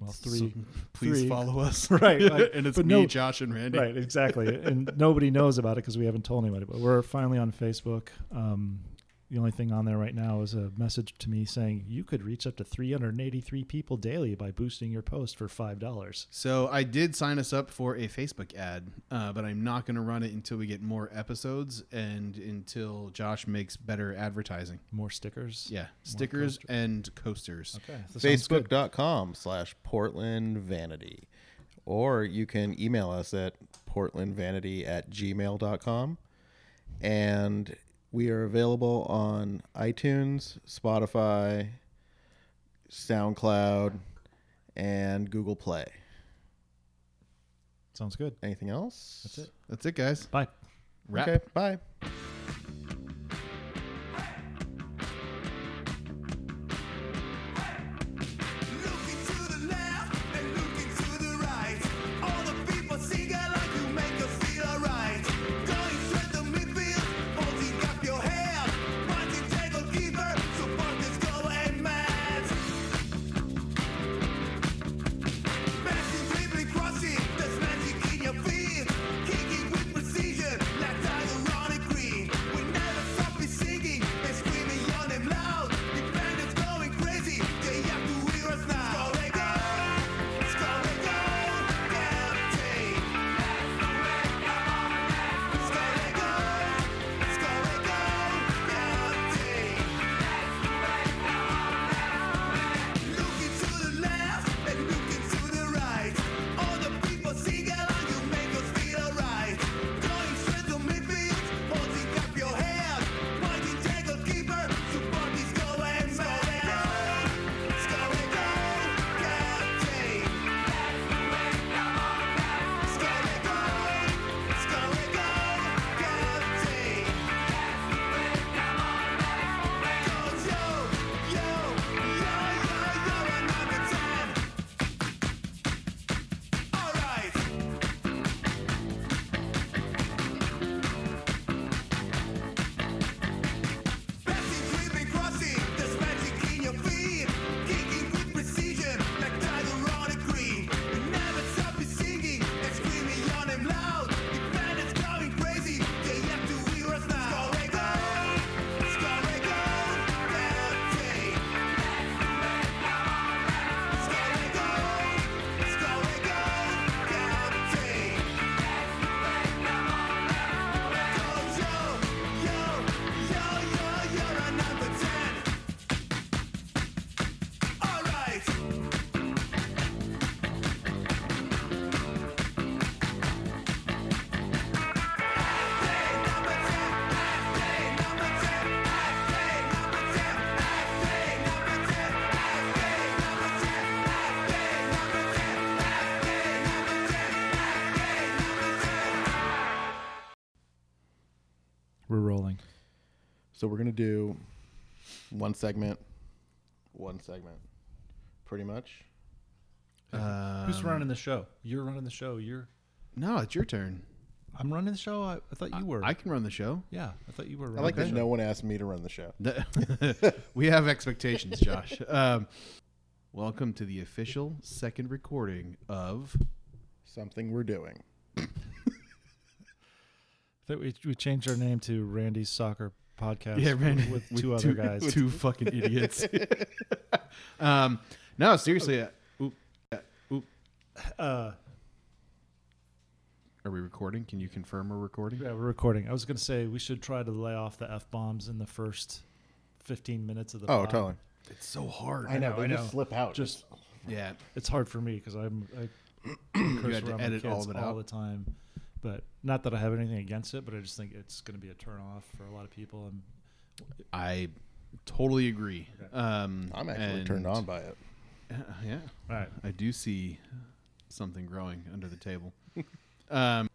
Well, three. So please three. follow us. Right, right. and it's me, no- Josh, and Randy. Right, exactly. and nobody knows about it because we haven't told anybody. But we're finally on Facebook. Um, the only thing on there right now is a message to me saying you could reach up to 383 people daily by boosting your post for five dollars. So I did sign us up for a Facebook ad, uh, but I'm not going to run it until we get more episodes and until Josh makes better advertising. More stickers. Yeah, stickers and coasters. Okay. that sounds good. Facebook.com slash Portland Vanity. Or you can email us at portlandvanity at gmail.com. And we are available on iTunes, Spotify, SoundCloud, and Google Play. Sounds good. Anything else? That's it. That's it, guys. Bye. Wrap. Okay, bye. So we're going to do one segment, one segment, pretty much. Um, Who's running the show? You're running the show. You're No, it's your turn. I'm running the show. I, I thought you were. I can run the show. yeah, I thought you were. I like the that show. no one asked me to run the show. we have expectations, Josh. Um, welcome to the official second recording of. Something we're doing. I thought we we changed our name to Randy's Soccer Podcast. Yeah, Randy, with, two other guys. two fucking idiots. um, no, seriously. Uh, oop, uh, oop. Uh, Are we recording? Can you confirm we're recording? yeah, we're recording. I was gonna say we should try to lay off the f bombs in the first 15 minutes of the. Oh, pod. totally. It's so hard. I know. I They know. just slip out. Just Yeah. it's hard for me because I'm I You curse had to around my edit all kids of it all out. the time. But not that I have anything against it, but I just think it's going to be a turn off for a lot of people. And I totally agree. Um, I'm actually turned on by it. Uh, yeah. all right, I do see something growing under the table. Um,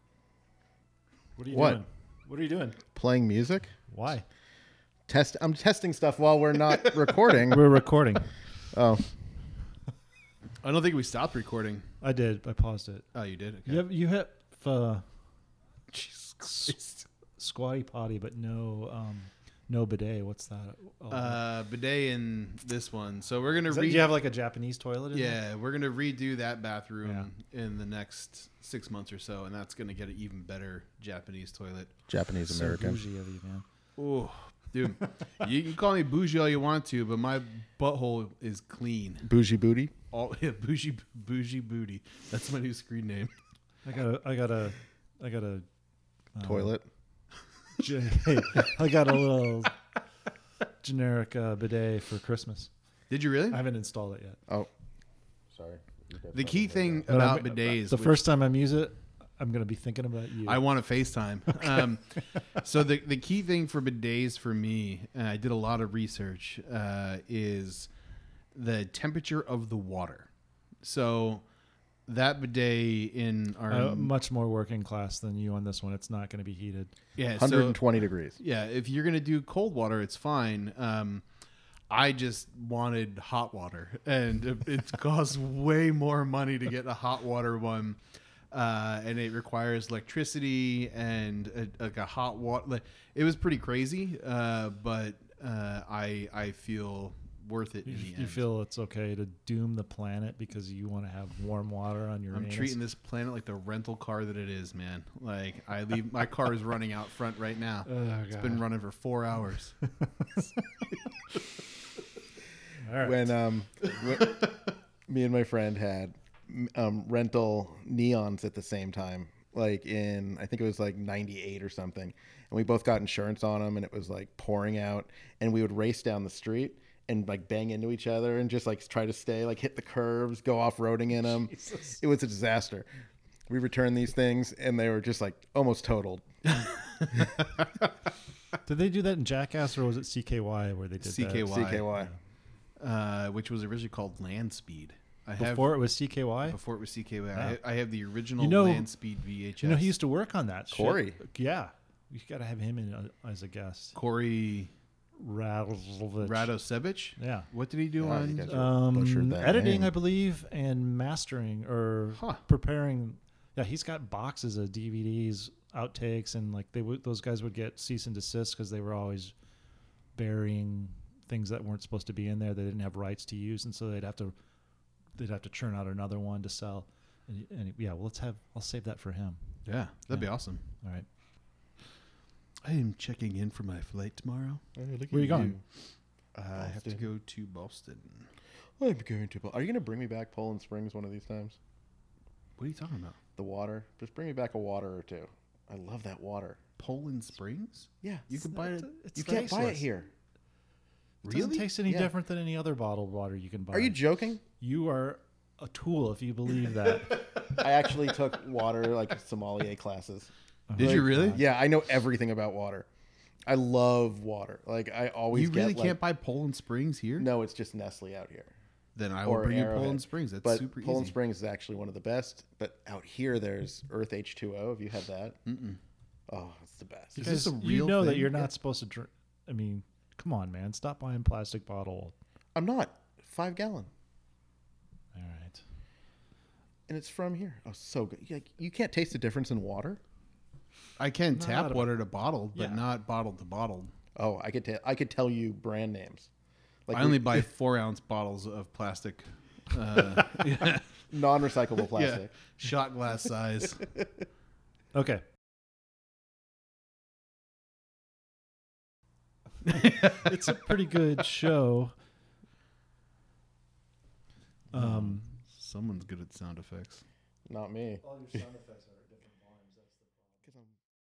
what are you What? doing? What are you doing? Playing music. Why? Test. I'm testing stuff while we're not recording. We're recording. Oh, I don't think we stopped recording. I did. I paused it. Oh, you did? Okay. You have you have uh, Jesus Christ. squatty potty, but no um, no bidet. What's that? Oh, Uh, bidet in this one. So we're gonna is that- re- do you have like a Japanese toilet? In there? yeah, we're gonna redo that bathroom in the next six months or so, and that's gonna get an even better Japanese toilet. Japanese So American. bougie of you, man. Oh, dude, you can call me bougie all you want to, but my butthole is clean. Bougie booty. All yeah, bougie bougie booty. That's my new screen name. I got a I got a I got a uh, Toilet. I got a little generic uh, bidet for Christmas. Did you really? I haven't installed it yet. Oh, sorry. The key thing But about I'm- bidets, the which- first time I use it, I'm gonna be thinking about you. I want to FaceTime. Um, so the the key thing for bidets for me, and I did a lot of research, uh, is the temperature of the water. So that bidet in our uh, much more working class than you on this one. It's not going to be heated. yeah, so 120 degrees. yeah, if you're gonna do cold water, it's fine. Um, I just wanted hot water, and it, it costs way more money to get a hot water one, uh, and it requires electricity and a, like a hot water. Like, it was pretty crazy, uh, but uh, I I feel worth it You, in the you end. feel it's okay to doom the planet because you want to have warm water on your. I'm anus? treating this planet like the rental car that it is, man. Like I leave my car is running out front right now. Oh, it's been running for four hours. All right. When um, wh- me and my friend had um rental neons at the same time, like in I think it was like '98 or something, and we both got insurance on them, and it was like pouring out, and we would race down the street and like bang into each other and just like try to stay like hit the curves, go off roading in them. It was a disaster. We returned these things, and they were just like almost totaled. Did they do that in Jackass or was it CKY where they did CKY. that? CKY. uh, which was originally called Land Speed. I have Before it was CKY. before it was CKY. I, I have the original You know- Land Speed VHS. You know, he used to work on that. shit. Corey. Yeah, you got to have him in uh, as a guest. Corey Radovich. Radosevich. Yeah. What did he do Yeah, on? you guys are- butchered Um, that editing, name. I believe, and mastering or Huh. preparing. Yeah, he's got boxes of DVDs, outtakes, and like they would. Those guys would get cease and desist because they were always burying things that weren't supposed to be in there. They didn't have rights to use, and so they'd have to they'd have to churn out another one to sell. And, and yeah, well, let's have. I'll save that for him. yeah, that'd be awesome. All right. I am checking in for my flight tomorrow. Where are you going? Uh, I have to go to Boston. I'm going to. Are you going to bring me back Poland Springs one of these times? What are you talking about? The water. Just bring me back a water or two. I love that water. Poland Springs? Yeah, You can buy it. It's you can't buy it tasteless. here. It doesn't Really? taste any Yeah. different than any other bottled water you can buy. Are you joking? You are a tool if you believe that. I actually took water like sommelier classes. Uh-huh. Did you really? Yeah, I know everything about water. I love water. Like I always. You really get, like- can't buy Poland Springs here? No, it's just Nestle out here. Then I will or bring you Arrowhead. Poland Springs. That's but super Poland easy. Springs is actually one of the best. But out here, there's Earth H2O. Have you had that? Mm-mm. Oh, it's the best. Is this a Because you real know that you're not supposed to drink. I mean, come on, man. Stop buying plastic bottle. I'm not five gallon, All right. and it's from here. Oh, so good. Like you can't taste the difference in water. I can Not tap a- water to bottled, but Yeah. not bottled to bottled. Oh, I could tell. I could tell you brand names. Like I we- only buy four ounce bottles of plastic. Uh, yeah, non-recyclable plastic. yeah, shot glass size. Okay. it's a pretty good show. Um, Someone's good at sound effects. Not me. all your sound effects are